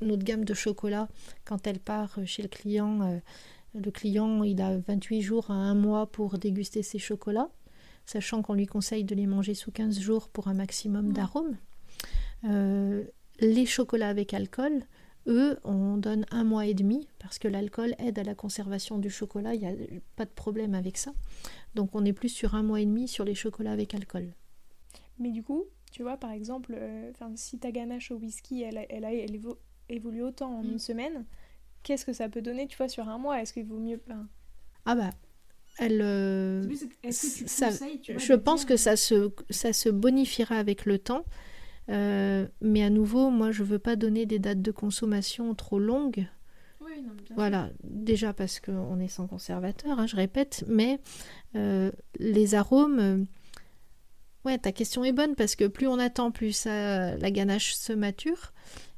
notre gamme de chocolats, quand elle part chez le client, euh, le client il a 28 jours à un mois pour déguster ses chocolats, sachant qu'on lui conseille de les manger sous 15 jours pour un maximum d'arômes. Les chocolats avec alcool, eux, on donne un mois et demi parce que l'alcool aide à la conservation du chocolat, il n'y a pas de problème avec ça. Donc on est plus sur un mois et demi sur les chocolats avec alcool. Mais du coup, tu vois, par exemple, euh, si ta ganache au whisky, elle, elle, a, elle évolue autant en une mm. semaine, qu'est-ce que ça peut donner, tu vois, sur un mois? Est-ce qu'il vaut mieux... Ah bah, elle... Euh, je pense que ça se, ça se bonifiera avec le temps. Euh, mais à nouveau, moi, je veux pas donner des dates de consommation trop longues. Oui, non, bien voilà, déjà parce qu'on est sans conservateur, hein, je répète, mais les arômes Ouais, ta question est bonne parce que plus on attend, plus la ganache se mature,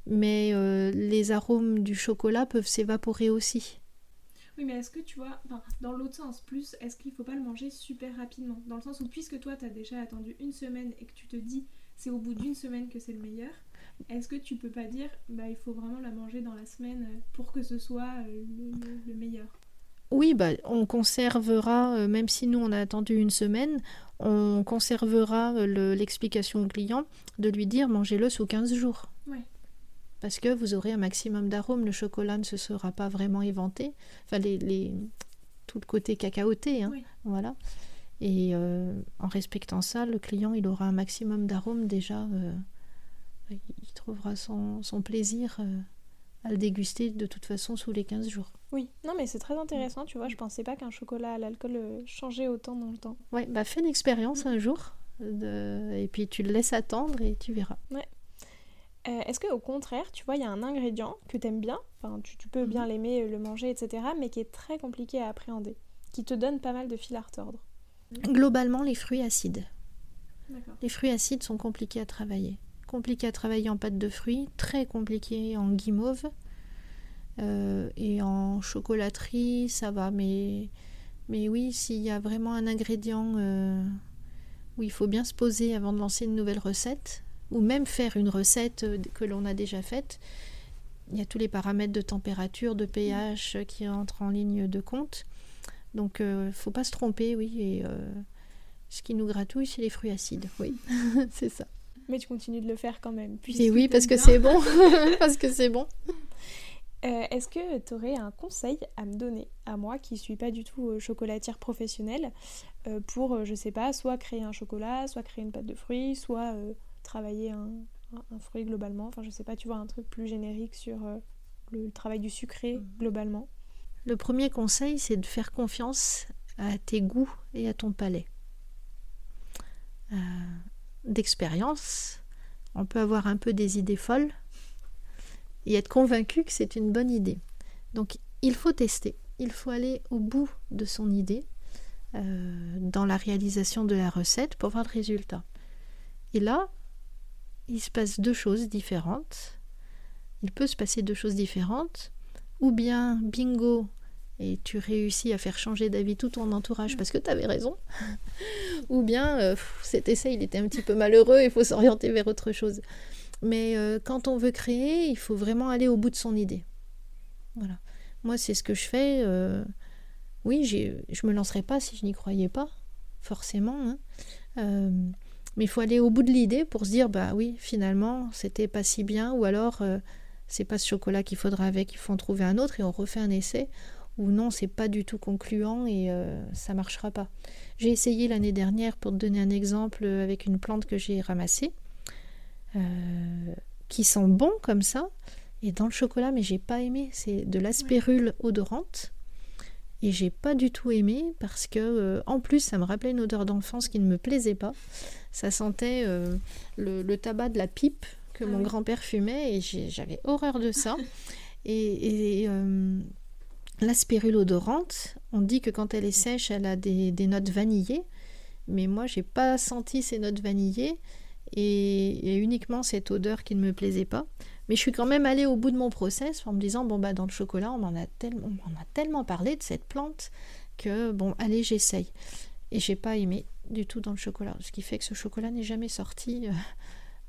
mais euh, les arômes du chocolat peuvent s'évaporer aussi. Oui, mais est-ce que tu vois, dans l'autre sens, plus, est-ce qu'il ne faut pas le manger super rapidement? Dans le sens où, puisque toi, tu as déjà attendu une semaine et que tu te dis c'est au bout d'une semaine que c'est le meilleur, est-ce que tu peux pas dire bah il faut vraiment la manger dans la semaine pour que ce soit euh, le, meilleur? Oui, bah, on conservera, euh, même si nous on a attendu une semaine, on conservera euh, l'explication au client de lui dire mangez-le sous 15 jours. Parce que vous aurez un maximum d'arômes, le chocolat ne se sera pas vraiment éventé. Enfin, les, tout le côté cacaoté. Hein, voilà. Et euh, en respectant ça, le client il aura un maximum d'arômes déjà. Euh, il trouvera son, son plaisir à le déguster de toute façon sous les 15 jours. Oui, non mais c'est très intéressant, tu vois, je pensais pas qu'un chocolat à l'alcool euh, changeait autant dans le temps. Ouais, bah fais une expérience mm. un jour, et puis tu le laisses attendre et tu verras. Ouais. Euh, est-ce que au contraire, tu vois, il y a un ingrédient que tu aimes bien, enfin tu, peux bien mm-hmm. l'aimer, le manger, etc., mais qui est très compliqué à appréhender, qui te donne pas mal de fil à retordre? Globalement, les fruits acides. Les fruits acides sont compliqués à travailler compliqué à travailler en pâte de fruits, très compliqué en guimauve. Euh, et en chocolaterie, ça va. Mais, mais oui, s'il y a vraiment un ingrédient euh, où il faut bien se poser avant de lancer une nouvelle recette, ou même faire une recette euh, que l'on a déjà faite, il y a tous les paramètres de température, de pH qui entrent en ligne de compte. Donc, il ne faut pas se tromper, oui. Et ce qui nous gratouille, c'est les fruits acides. Oui, c'est ça mais tu continues de le faire quand même. Et oui, parce que c'est bon. parce que c'est bon. Euh, est-ce que tu aurais un conseil à me donner, à moi qui ne suis pas du tout euh, chocolatière professionnelle, euh, pour, je sais pas, soit créer un chocolat, soit créer une pâte de fruits, soit travailler un, fruit globalement Enfin, je sais pas, tu vois, un truc plus générique sur le travail du sucré mmh. globalement Le premier conseil, c'est de faire confiance à tes goûts et à ton palais d'expérience, on peut avoir un peu des idées folles et être convaincu que c'est une bonne idée. Donc il faut tester, il faut aller au bout de son idée euh, dans la réalisation de la recette pour voir le résultat. Et là, il se passe deux choses différentes. Il peut se passer deux choses différentes. Ou bien, bingo, et tu réussis à faire changer d'avis tout ton entourage parce que tu avais raison. Ou bien euh, cet essai, il était un petit peu malheureux, il faut s'orienter vers autre chose. Mais euh, quand on veut créer, il faut vraiment aller au bout de son idée. Voilà. Moi, c'est ce que je fais. Euh, oui, je me lancerai pas si je n'y croyais pas, forcément. Hein. Mais il faut aller au bout de l'idée pour se dire, bah oui, finalement, c'était pas si bien, ou alors c'est pas ce chocolat qu'il faudra avec, il faut en trouver un autre et on refait un essai ou non, c'est pas du tout concluant et euh, ça marchera pas. J'ai essayé l'année dernière, pour te donner un exemple, avec une plante que j'ai ramassée, euh, qui sent bon comme ça, et dans le chocolat, mais j'ai pas aimé. C'est de l'aspérule odorante. Et j'ai pas du tout aimé parce que, euh, en plus, ça me rappelait une odeur d'enfance qui ne me plaisait pas. Ça sentait le, tabac de la pipe que ah mon grand-père fumait et j'avais horreur de ça. et, et la spirule odorante, on dit que quand elle est sèche, elle a des, notes vanillées, mais moi, j'ai pas senti ces notes vanillées et, et, uniquement cette odeur qui ne me plaisait pas. Mais je suis quand même allée au bout de mon process en me disant bon bah dans le chocolat, on m'en a tellement, parlé de cette plante que bon allez j'essaye. Et j'ai pas aimé du tout dans le chocolat, ce qui fait que ce chocolat n'est jamais sorti euh,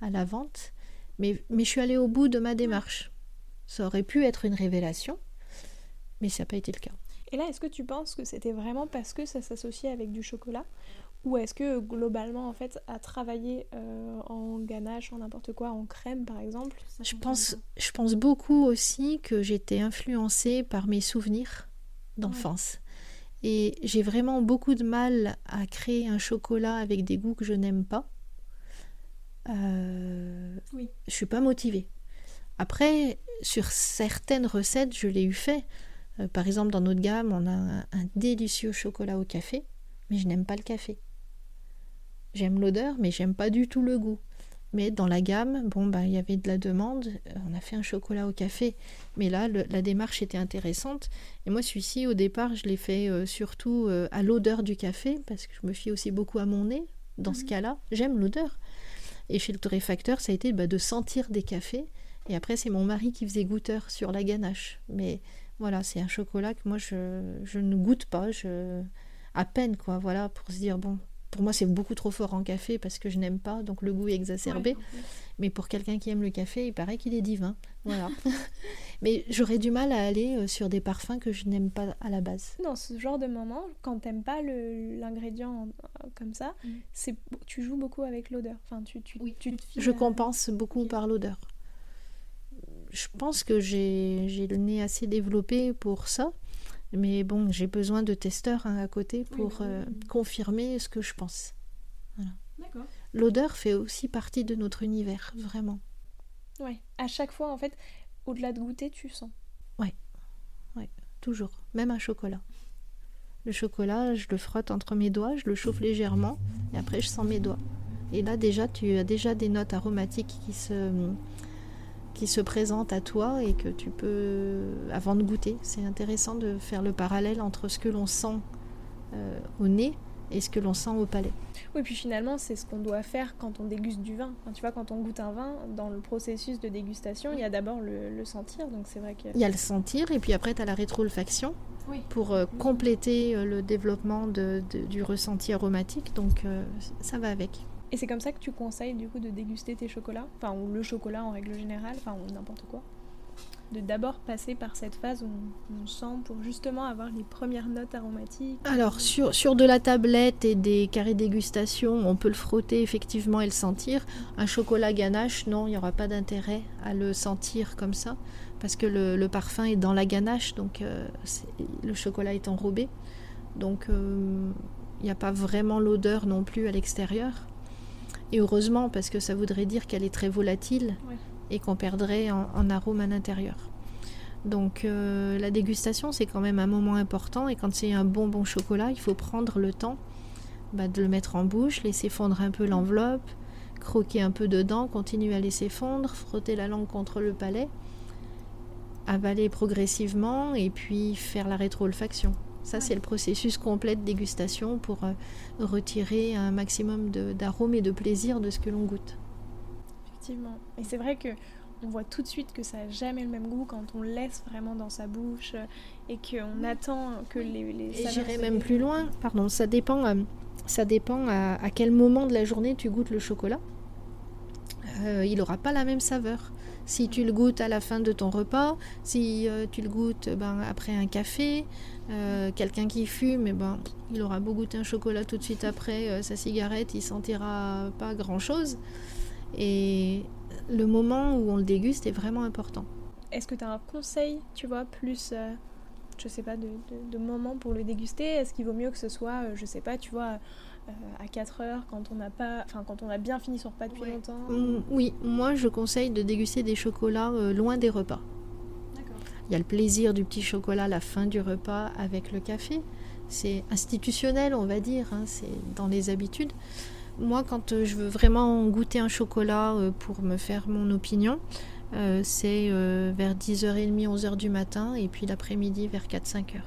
à la vente. Mais, mais je suis allée au bout de ma démarche. Ça aurait pu être une révélation, mais ça n'a pas été le cas. Et là, est-ce que tu penses que c'était vraiment parce que ça s'associait avec du chocolat Ou est-ce que globalement, en fait, à travailler euh, en ganache, en n'importe quoi, en crème par exemple je pense, je pense beaucoup aussi que j'étais influencée par mes souvenirs d'enfance. Et j'ai vraiment beaucoup de mal à créer un chocolat avec des goûts que je n'aime pas. Euh, oui. Je suis pas motivée. Après, sur certaines recettes, je l'ai eu fait. Euh, par exemple, dans notre gamme, on a un, délicieux chocolat au café, mais je n'aime pas le café. J'aime l'odeur, mais j'aime pas du tout le goût. Mais dans la gamme, bon, bah, il y avait de la demande, on a fait un chocolat au café. Mais là, la démarche était intéressante. Et moi, celui-ci, au départ, je l'ai fait euh, surtout euh, à l'odeur du café, parce que je me fie aussi beaucoup à mon nez. Dans ce mhm. cas-là, j'aime l'odeur. Et chez le torréfacteur, ça a été bah, de sentir des cafés. Et après, c'est mon mari qui faisait goûteur sur la ganache. Mais voilà, c'est un chocolat que moi je, ne goûte pas, je, à peine quoi, voilà, pour se dire bon, pour moi c'est beaucoup trop fort en café parce que je n'aime pas, donc le goût est exacerbé. Mais pour quelqu'un qui aime le café, il paraît qu'il est divin, voilà. Mais j'aurais du mal à aller euh, sur des parfums que je n'aime pas à la base. Dans ce genre de moment, quand t'aimes pas l'ingrédient euh, comme ça, mm. c'est tu joues beaucoup avec l'odeur. Enfin, tu, tu, je compense beaucoup par l'odeur je pense que j'ai le nez assez développé pour ça. Mais bon, j'ai besoin de testeurs hein, à côté pour euh, confirmer ce que je pense. L'odeur fait aussi partie de notre univers, vraiment. Ouais, à chaque fois, en fait, au-delà de goûter, tu sens. Ouais, ouais, toujours. Même un chocolat. Le chocolat, je le frotte entre mes doigts, je le chauffe légèrement, et après je sens mes doigts. Et là, déjà, tu as déjà des notes aromatiques qui se qui se présente à toi et que tu peux, avant de goûter, c'est intéressant de faire le parallèle entre ce que l'on sent euh, au nez et ce que l'on sent au palais. Oui, puis finalement, c'est ce qu'on doit faire quand on déguste du vin. tu vois, quand on goûte un vin, dans le processus de dégustation, il y a d'abord le, sentir, donc c'est vrai que... Il y a le sentir, et puis après, tu as la rétro-olfaction pour euh, compléter euh, le développement de, du ressenti aromatique, donc ça va avec. Et c'est comme ça que tu conseilles du coup de déguster tes chocolats, enfin ou le chocolat en règle générale, enfin ou n'importe quoi? De d'abord passer par cette phase où on, sent pour justement avoir les premières notes aromatiques? Alors sur, sur de la tablette et des carrés dégustation, on peut le frotter effectivement et le sentir. Un chocolat ganache, non, il n'y aura pas d'intérêt à le sentir comme ça parce que le, parfum est dans la ganache, donc euh, le chocolat est enrobé. Donc euh, il n'y a pas vraiment l'odeur non plus à l'extérieur. Et heureusement, parce que ça voudrait dire qu'elle est très volatile et qu'on perdrait en, arôme à l'intérieur. Donc euh, la dégustation, c'est quand même un moment important. Et quand c'est un bon bon chocolat, il faut prendre le temps bah, de le mettre en bouche, laisser fondre un peu l'enveloppe, croquer un peu dedans, continuer à laisser fondre, frotter la langue contre le palais, avaler progressivement et puis faire la rétro-olfaction. Ça, c'est le processus complet de dégustation pour euh, retirer un maximum d'arômes et de plaisir de ce que l'on goûte. effectivement. Et c'est vrai que on voit tout de suite que ça n'a jamais le même goût quand on le laisse vraiment dans sa bouche euh, et qu'on attend que les, les Et j'irai même plus loin, pardon, ça dépend, euh, ça dépend à, quel moment de la journée tu goûtes le chocolat. Euh, il n'aura pas la même saveur. Si tu le goûtes à la fin de ton repas, si tu le goûtes ben, après un café, quelqu'un qui fume, eh ben, il aura beau goûter un chocolat tout de suite après sa cigarette, il sentira pas grand-chose. Et le moment où on le déguste est vraiment important. Est-ce que tu as un conseil, tu vois, plus, euh, je sais pas, de, de, moment pour le déguster? Est-ce qu'il vaut mieux que ce soit, euh, je sais pas, tu vois, euh, à 4 heures quand on n'a pas, enfin quand on a bien fini son repas depuis longtemps mm, Oui, moi je conseille de déguster des chocolats loin des repas. Il y a le plaisir du petit chocolat à la fin du repas avec le café. C'est institutionnel, on va dire, hein, c'est dans les habitudes. Moi, quand euh, je veux vraiment goûter un chocolat euh, pour me faire mon opinion, euh, c'est vers 10h30, 11h du matin, et puis l'après-midi vers 4-5h.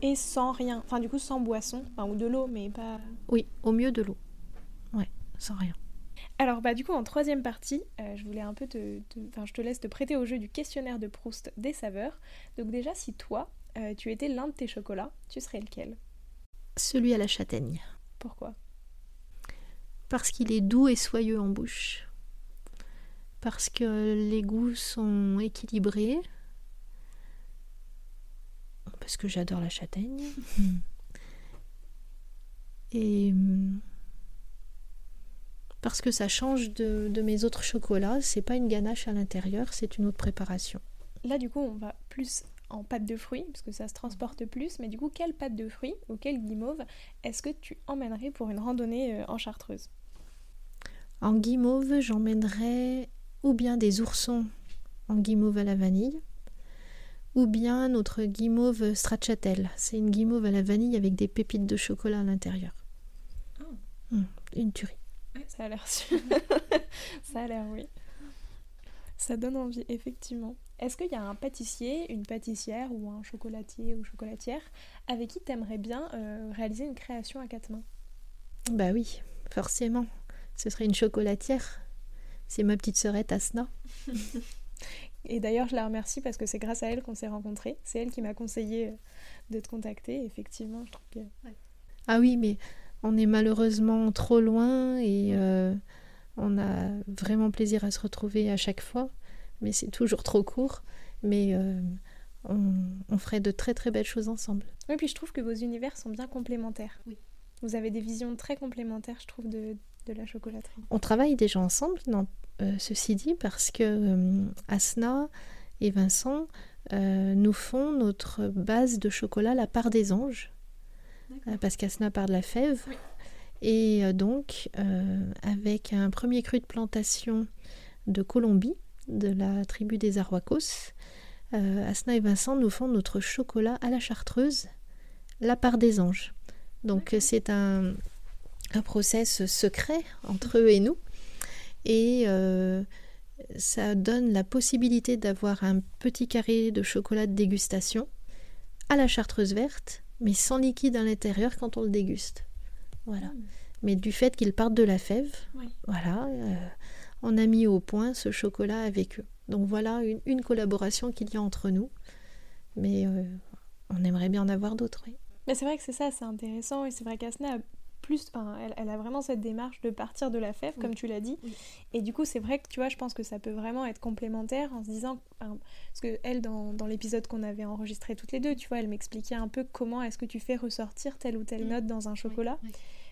Et sans rien, enfin du coup sans boisson, enfin, ou de l'eau, mais pas... Oui, au mieux de l'eau. Ouais, sans rien. Alors bah du coup en troisième partie, je voulais un peu te, enfin je te laisse te prêter au jeu du questionnaire de Proust des saveurs. Donc déjà si toi tu étais l'un de tes chocolats, tu serais lequel? Celui à la châtaigne. Pourquoi? Parce qu'il est doux et soyeux en bouche, parce que les goûts sont équilibrés, parce que j'adore la châtaigne, et parce que ça change de, mes autres chocolats, c'est pas une ganache à l'intérieur, c'est une autre préparation. Là du coup on va plus en pâte de fruits, parce que ça se transporte plus, mais du coup quelle pâte de fruits ou quelle guimauve est-ce que tu emmènerais pour une randonnée euh, en chartreuse? En guimauve, j'emmènerai ou bien des oursons en guimauve à la vanille, ou bien notre guimauve stracciatelle. C'est une guimauve à la vanille avec des pépites de chocolat à l'intérieur. Oh. Hum, une tuerie. ça a l'air ça a l'air, oui. Ça donne envie, effectivement. Est-ce qu'il y a un pâtissier, une pâtissière ou un chocolatier ou chocolatière avec qui tu aimerais bien euh, réaliser une création à quatre mains? Bah oui, forcément ce serait une chocolatière. C'est ma petite sœurette Asna. Et d'ailleurs, je la remercie parce que c'est grâce à elle qu'on s'est rencontrés. C'est elle qui m'a conseillé euh, de te contacter. Effectivement, je trouve que. Ah oui, mais on est malheureusement trop loin et euh, on a vraiment plaisir à se retrouver à chaque fois. Mais c'est toujours trop court. Mais euh, on, on, ferait de très très belles choses ensemble. Oui, puis je trouve que vos univers sont bien complémentaires. Oui. Vous avez des visions très complémentaires, je trouve, de, la chocolaterie. On travaille déjà ensemble, non, euh, ceci dit, parce que euh, Asna et Vincent euh, nous font notre base de chocolat, la part des anges, parce qu'Asna part de la fève. Et donc, avec un premier cru de plantation de Colombie, de la tribu des Arhuacos, Asna et Vincent nous font notre chocolat à la chartreuse, la part des anges. Donc c'est un, un process secret entre eux et nous. Et euh, ça donne la possibilité d'avoir un petit carré de chocolat de dégustation à la chartreuse verte, mais sans liquide à l'intérieur quand on le déguste. Voilà. Mais du fait qu'ils partent de la fève, voilà, euh, on a mis au point ce chocolat avec eux. Donc voilà une, collaboration qu'il y a entre nous. Mais euh, on aimerait bien en avoir d'autres. Mais c'est vrai que c'est ça, c'est intéressant. Et c'est vrai qu'Asna plus, elle, a vraiment cette démarche de partir de la fève, comme tu l'as dit. Et du coup, c'est vrai que tu vois, je pense que ça peut vraiment être complémentaire en se disant, parce que elle, dans, dans l'épisode qu'on avait enregistré toutes les deux, tu vois, elle m'expliquait un peu comment est-ce que tu fais ressortir telle ou telle note dans un chocolat.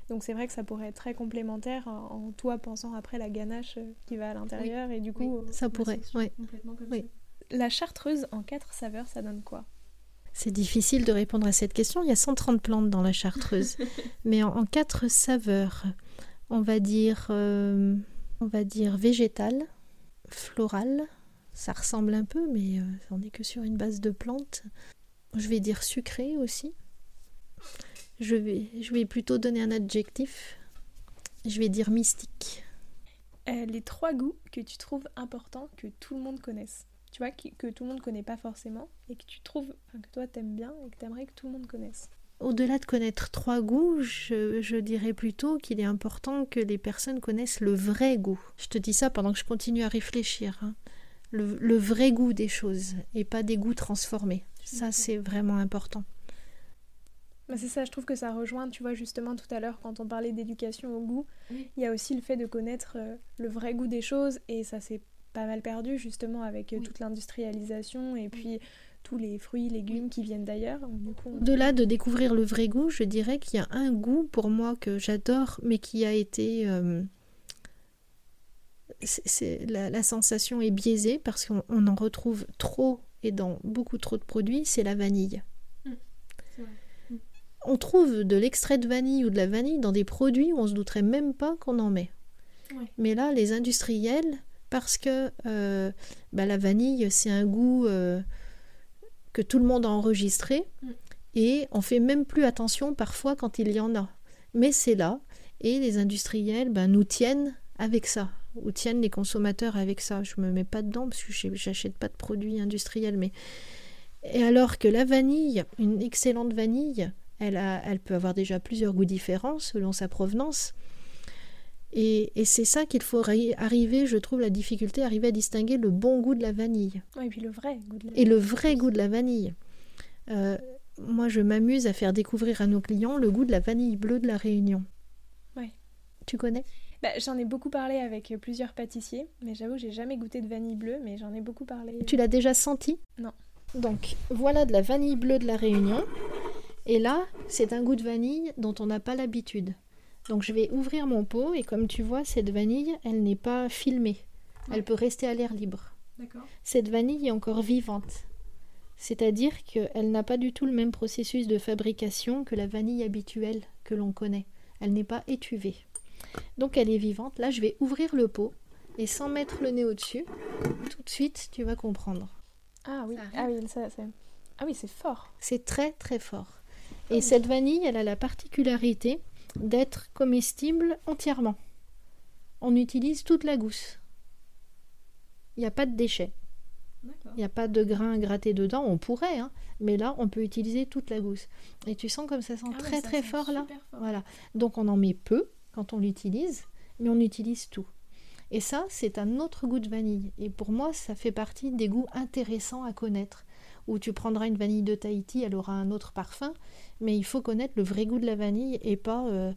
Donc c'est vrai que ça pourrait être très complémentaire en, toi pensant après la ganache euh, qui va à l'intérieur et du coup ça pourrait. oui. La chartreuse en quatre saveurs, ça donne quoi? C'est difficile de répondre à cette question. Il y a 130 plantes dans la chartreuse. Mais en, quatre saveurs, on va dire, euh, on va dire végétal, floral. Ça ressemble un peu, mais euh, on n'est que sur une base de plantes. Je vais dire sucré aussi. Je vais, je vais plutôt donner un adjectif. Je vais dire mystique. Euh, les trois goûts que tu trouves importants que tout le monde connaisse tu vois, que, tout le monde connaît pas forcément et que tu trouves, que toi t'aimes bien et que t'aimerais que tout le monde connaisse au-delà de connaître trois goûts, je, dirais plutôt qu'il est important que les personnes connaissent le vrai goût. Je te dis ça pendant que je continue à réfléchir. Hein. Le, vrai goût des choses et pas des goûts transformés. Ça, c'est vraiment important. Bah, c'est ça, je trouve que ça rejoint, tu vois, justement tout à l'heure quand on parlait d'éducation au goût, il y a aussi le fait de connaître euh, le vrai goût des choses et ça s'est pas mal perdu justement avec euh, toute l'industrialisation et puis tous les fruits, légumes qui viennent d'ailleurs. De là de découvrir le vrai goût, je dirais qu'il y a un goût pour moi que j'adore, mais qui a été... Euh, c'est, la, sensation est biaisée parce qu'on en retrouve trop et dans beaucoup trop de produits, c'est la vanille. Mmh, mmh. On trouve de l'extrait de vanille ou de la vanille dans des produits où on se douterait même pas qu'on en met. Mais là, les industriels, parce que euh, bah, la vanille, c'est un goût euh, que tout le monde a enregistré mm. et on fait même plus attention parfois quand il y en a. Mais c'est là et les industriels ben, nous tiennent avec ça ou tiennent les consommateurs avec ça. Je me mets pas dedans parce que j'achète pas de produits industriels, mais et alors que la vanille, une excellente vanille, elle, a, elle peut avoir déjà plusieurs goûts différents selon sa provenance. Et, c'est ça qu'il faut arriver, je trouve, la difficulté, arriver à distinguer le bon goût de la vanille. et puis le vrai goût de la Et le vrai goût de la vanille. Euh, moi, je m'amuse à faire découvrir à nos clients le goût de la vanille bleue de la Réunion. Ouais. Tu connais? Bah, J'en ai beaucoup parlé avec plusieurs pâtissiers, mais j'avoue, j'ai jamais goûté de vanille bleue, mais j'en ai beaucoup parlé. Tu l'as déjà senti? Non. Donc, voilà de la vanille bleue de la Réunion. Et là, c'est un goût de vanille dont on n'a pas l'habitude. Donc je vais ouvrir mon pot et comme tu vois, cette vanille, elle n'est pas filmée. Elle peut rester à l'air libre. Cette vanille est encore vivante. C'est-à-dire qu'elle n'a pas du tout le même processus de fabrication que la vanille habituelle que l'on connaît. Elle n'est pas étuvée. Donc elle est vivante. Là, je vais ouvrir le pot et sans mettre le nez au-dessus, tout de suite, tu vas comprendre. Ah oui, ah oui, ça, ah oui, c'est fort. C'est très très fort. Et cette vanille, elle a la particularité d'être comestible entièrement. On utilise toute la gousse. Il n'y a pas de déchets. Il n'y a pas de grains grattés dedans, on pourrait, hein, mais là on peut utiliser toute la gousse. Et tu sens comme ça sent ah très très fort là. Voilà. Donc on en met peu quand on l'utilise, mais on utilise tout. Et ça, c'est un autre goût de vanille. Et pour moi, ça fait partie des goûts intéressants à connaître. Où tu prendras une vanille de Tahiti, elle aura un autre parfum, mais il faut connaître le vrai goût de la vanille et pas euh,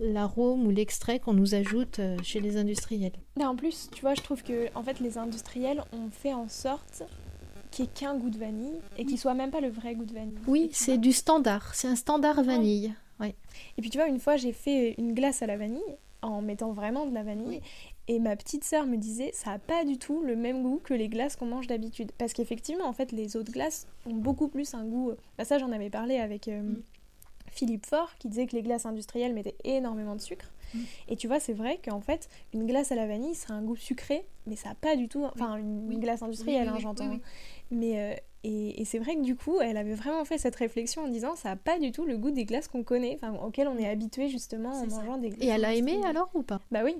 l'arôme ou l'extrait qu'on nous ajoute euh, chez les industriels. en plus, tu vois, je trouve que en fait, les industriels ont fait en sorte qu'il n'y ait qu'un goût de vanille et qu'il soit même pas le vrai goût de vanille. Oui, c'est du standard, c'est un standard vanille. Ouais. Et puis tu vois, une fois j'ai fait une glace à la vanille en mettant vraiment de la vanille et ma petite sœur me disait, ça n'a pas du tout le même goût que les glaces qu'on mange d'habitude. Parce qu'effectivement, en fait, les autres glaces ont beaucoup plus un goût. Euh, bah, ça, j'en avais parlé avec euh, mm. Philippe Faure, qui disait que les glaces industrielles mettaient énormément de sucre. Mm. Et tu vois, c'est vrai qu'en fait, une glace à la vanille, ça a un goût sucré, mais ça n'a pas du tout. Enfin, une, glace industrielle, hein, j'entends. Mais. Euh, et, c'est vrai que du coup, elle avait vraiment fait cette réflexion en disant ça n'a pas du tout le goût des glaces qu'on connaît, enfin, auxquelles on est habitué justement en mangeant des glaces. Et elle a aimé alors ou pas? Bah oui.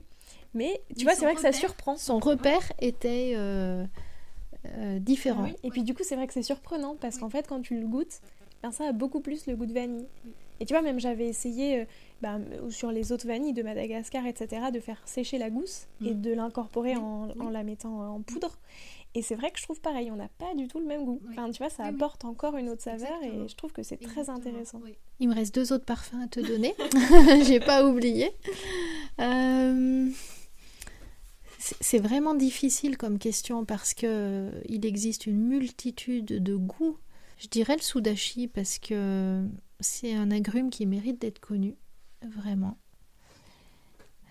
Mais tu vois, c'est vrai que ça surprend. Son repère était euh, euh, différent. Ah Et puis du coup, c'est vrai que c'est surprenant parce qu'en fait, quand tu le goûtes, ben, ça a beaucoup plus le goût de vanille. Et tu vois, même j'avais essayé, euh, ben, sur les autres vanilles de Madagascar, etc., de faire sécher la gousse et mm. de l'incorporer en, la mettant en poudre. Et c'est vrai que je trouve pareil, on n'a pas du tout le même goût. Enfin, tu vois, ça apporte encore une autre saveur et je trouve que c'est très intéressant. Il me reste deux autres parfums à te donner. J'ai pas oublié. Euh, c'est vraiment difficile comme question parce que euh, il existe une multitude de goûts. Je dirais le sudashi parce que c'est un agrume qui mérite d'être connu, vraiment.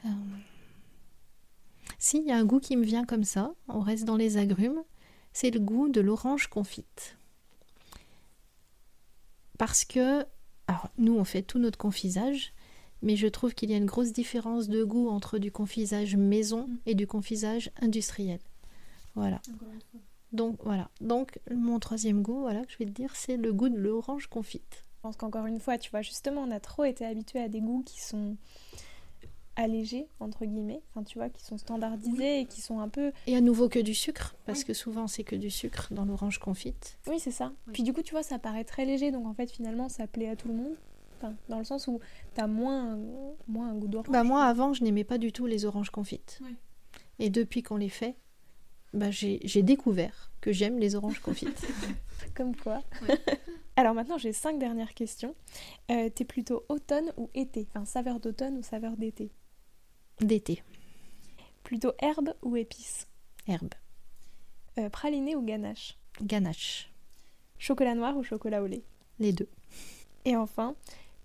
Euh, si, y a un goût qui me vient comme ça, on reste dans les agrumes, c'est le goût de l'orange confite. Parce que, alors nous on fait tout notre confisage, mais je trouve qu'il y a une grosse différence de goût entre du confisage maison mm. et du confisage industriel. Voilà. Donc voilà. Donc mon troisième goût, voilà, je vais te dire, c'est le goût de l'orange confite. Je pense qu'encore une fois, tu vois, justement, on a trop été habitué à des goûts qui sont allégés, entre guillemets, enfin tu vois, qui sont standardisés et qui sont un peu... Et à nouveau que du sucre, parce que souvent c'est que du sucre dans l'orange confite. Oui, c'est ça. Puis du coup, tu vois, ça paraît très léger, donc en fait, finalement, ça plaît à tout le monde. Enfin, dans le sens où t'as moins, moins un goût d'orange. Bah moi, avant, je n'aimais pas du tout les oranges confites. Et depuis qu'on les fait, bah, j'ai découvert que j'aime les oranges confites. Comme quoi. Alors maintenant, j'ai cinq dernières questions. Euh, T'es plutôt automne ou été? Enfin, saveur d'automne ou saveur d'été? D'été. Plutôt herbe ou épice? Herbe. Euh, praliné ou ganache? Ganache. Chocolat noir ou chocolat au lait? Les deux. Et enfin,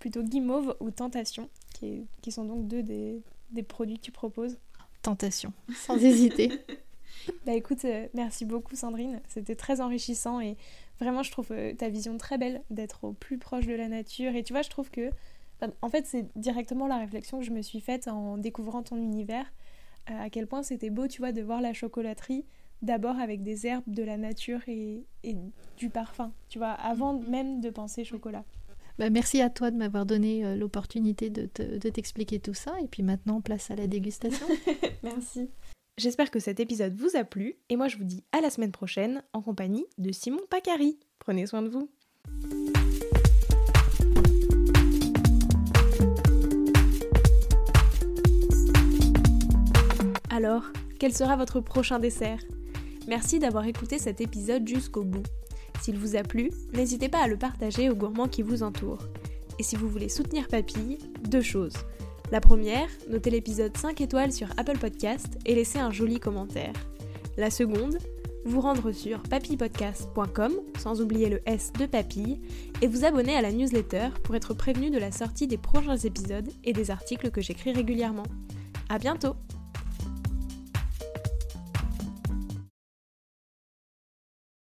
plutôt guimauve ou tentation, qui, qui sont donc deux des, des produits que tu proposes Tentation, sans hésiter. Bah écoute, euh, merci beaucoup Sandrine, c'était très enrichissant et vraiment je trouve euh, ta vision très belle d'être au plus proche de la nature et tu vois je trouve que en fait c'est directement la réflexion que je me suis faite en découvrant ton univers euh, à quel point c'était beau tu vois de voir la chocolaterie d'abord avec des herbes de la nature et, et du parfum tu vois avant Mm-hmm. même de penser chocolat. Bah, merci à toi de m'avoir donné euh, l'opportunité de te- de t'expliquer tout ça. Et puis maintenant, place à la dégustation. Merci. J'espère que cet épisode vous a plu et moi je vous dis à la semaine prochaine en compagnie de Simon Pacari. Prenez soin de vous. Alors, quel sera votre prochain dessert? Merci d'avoir écouté cet épisode jusqu'au bout. S'il vous a plu, n'hésitez pas à le partager aux gourmands qui vous entourent. Et si vous voulez soutenir Papille, deux choses. La première, notez l'épisode 5 étoiles sur Apple Podcast et laissez un joli commentaire. La seconde, vous rendre sur papillepodcast.com, sans oublier le S de papille, et vous abonner à la newsletter pour être prévenu de la sortie des prochains épisodes et des articles que j'écris régulièrement. À bientôt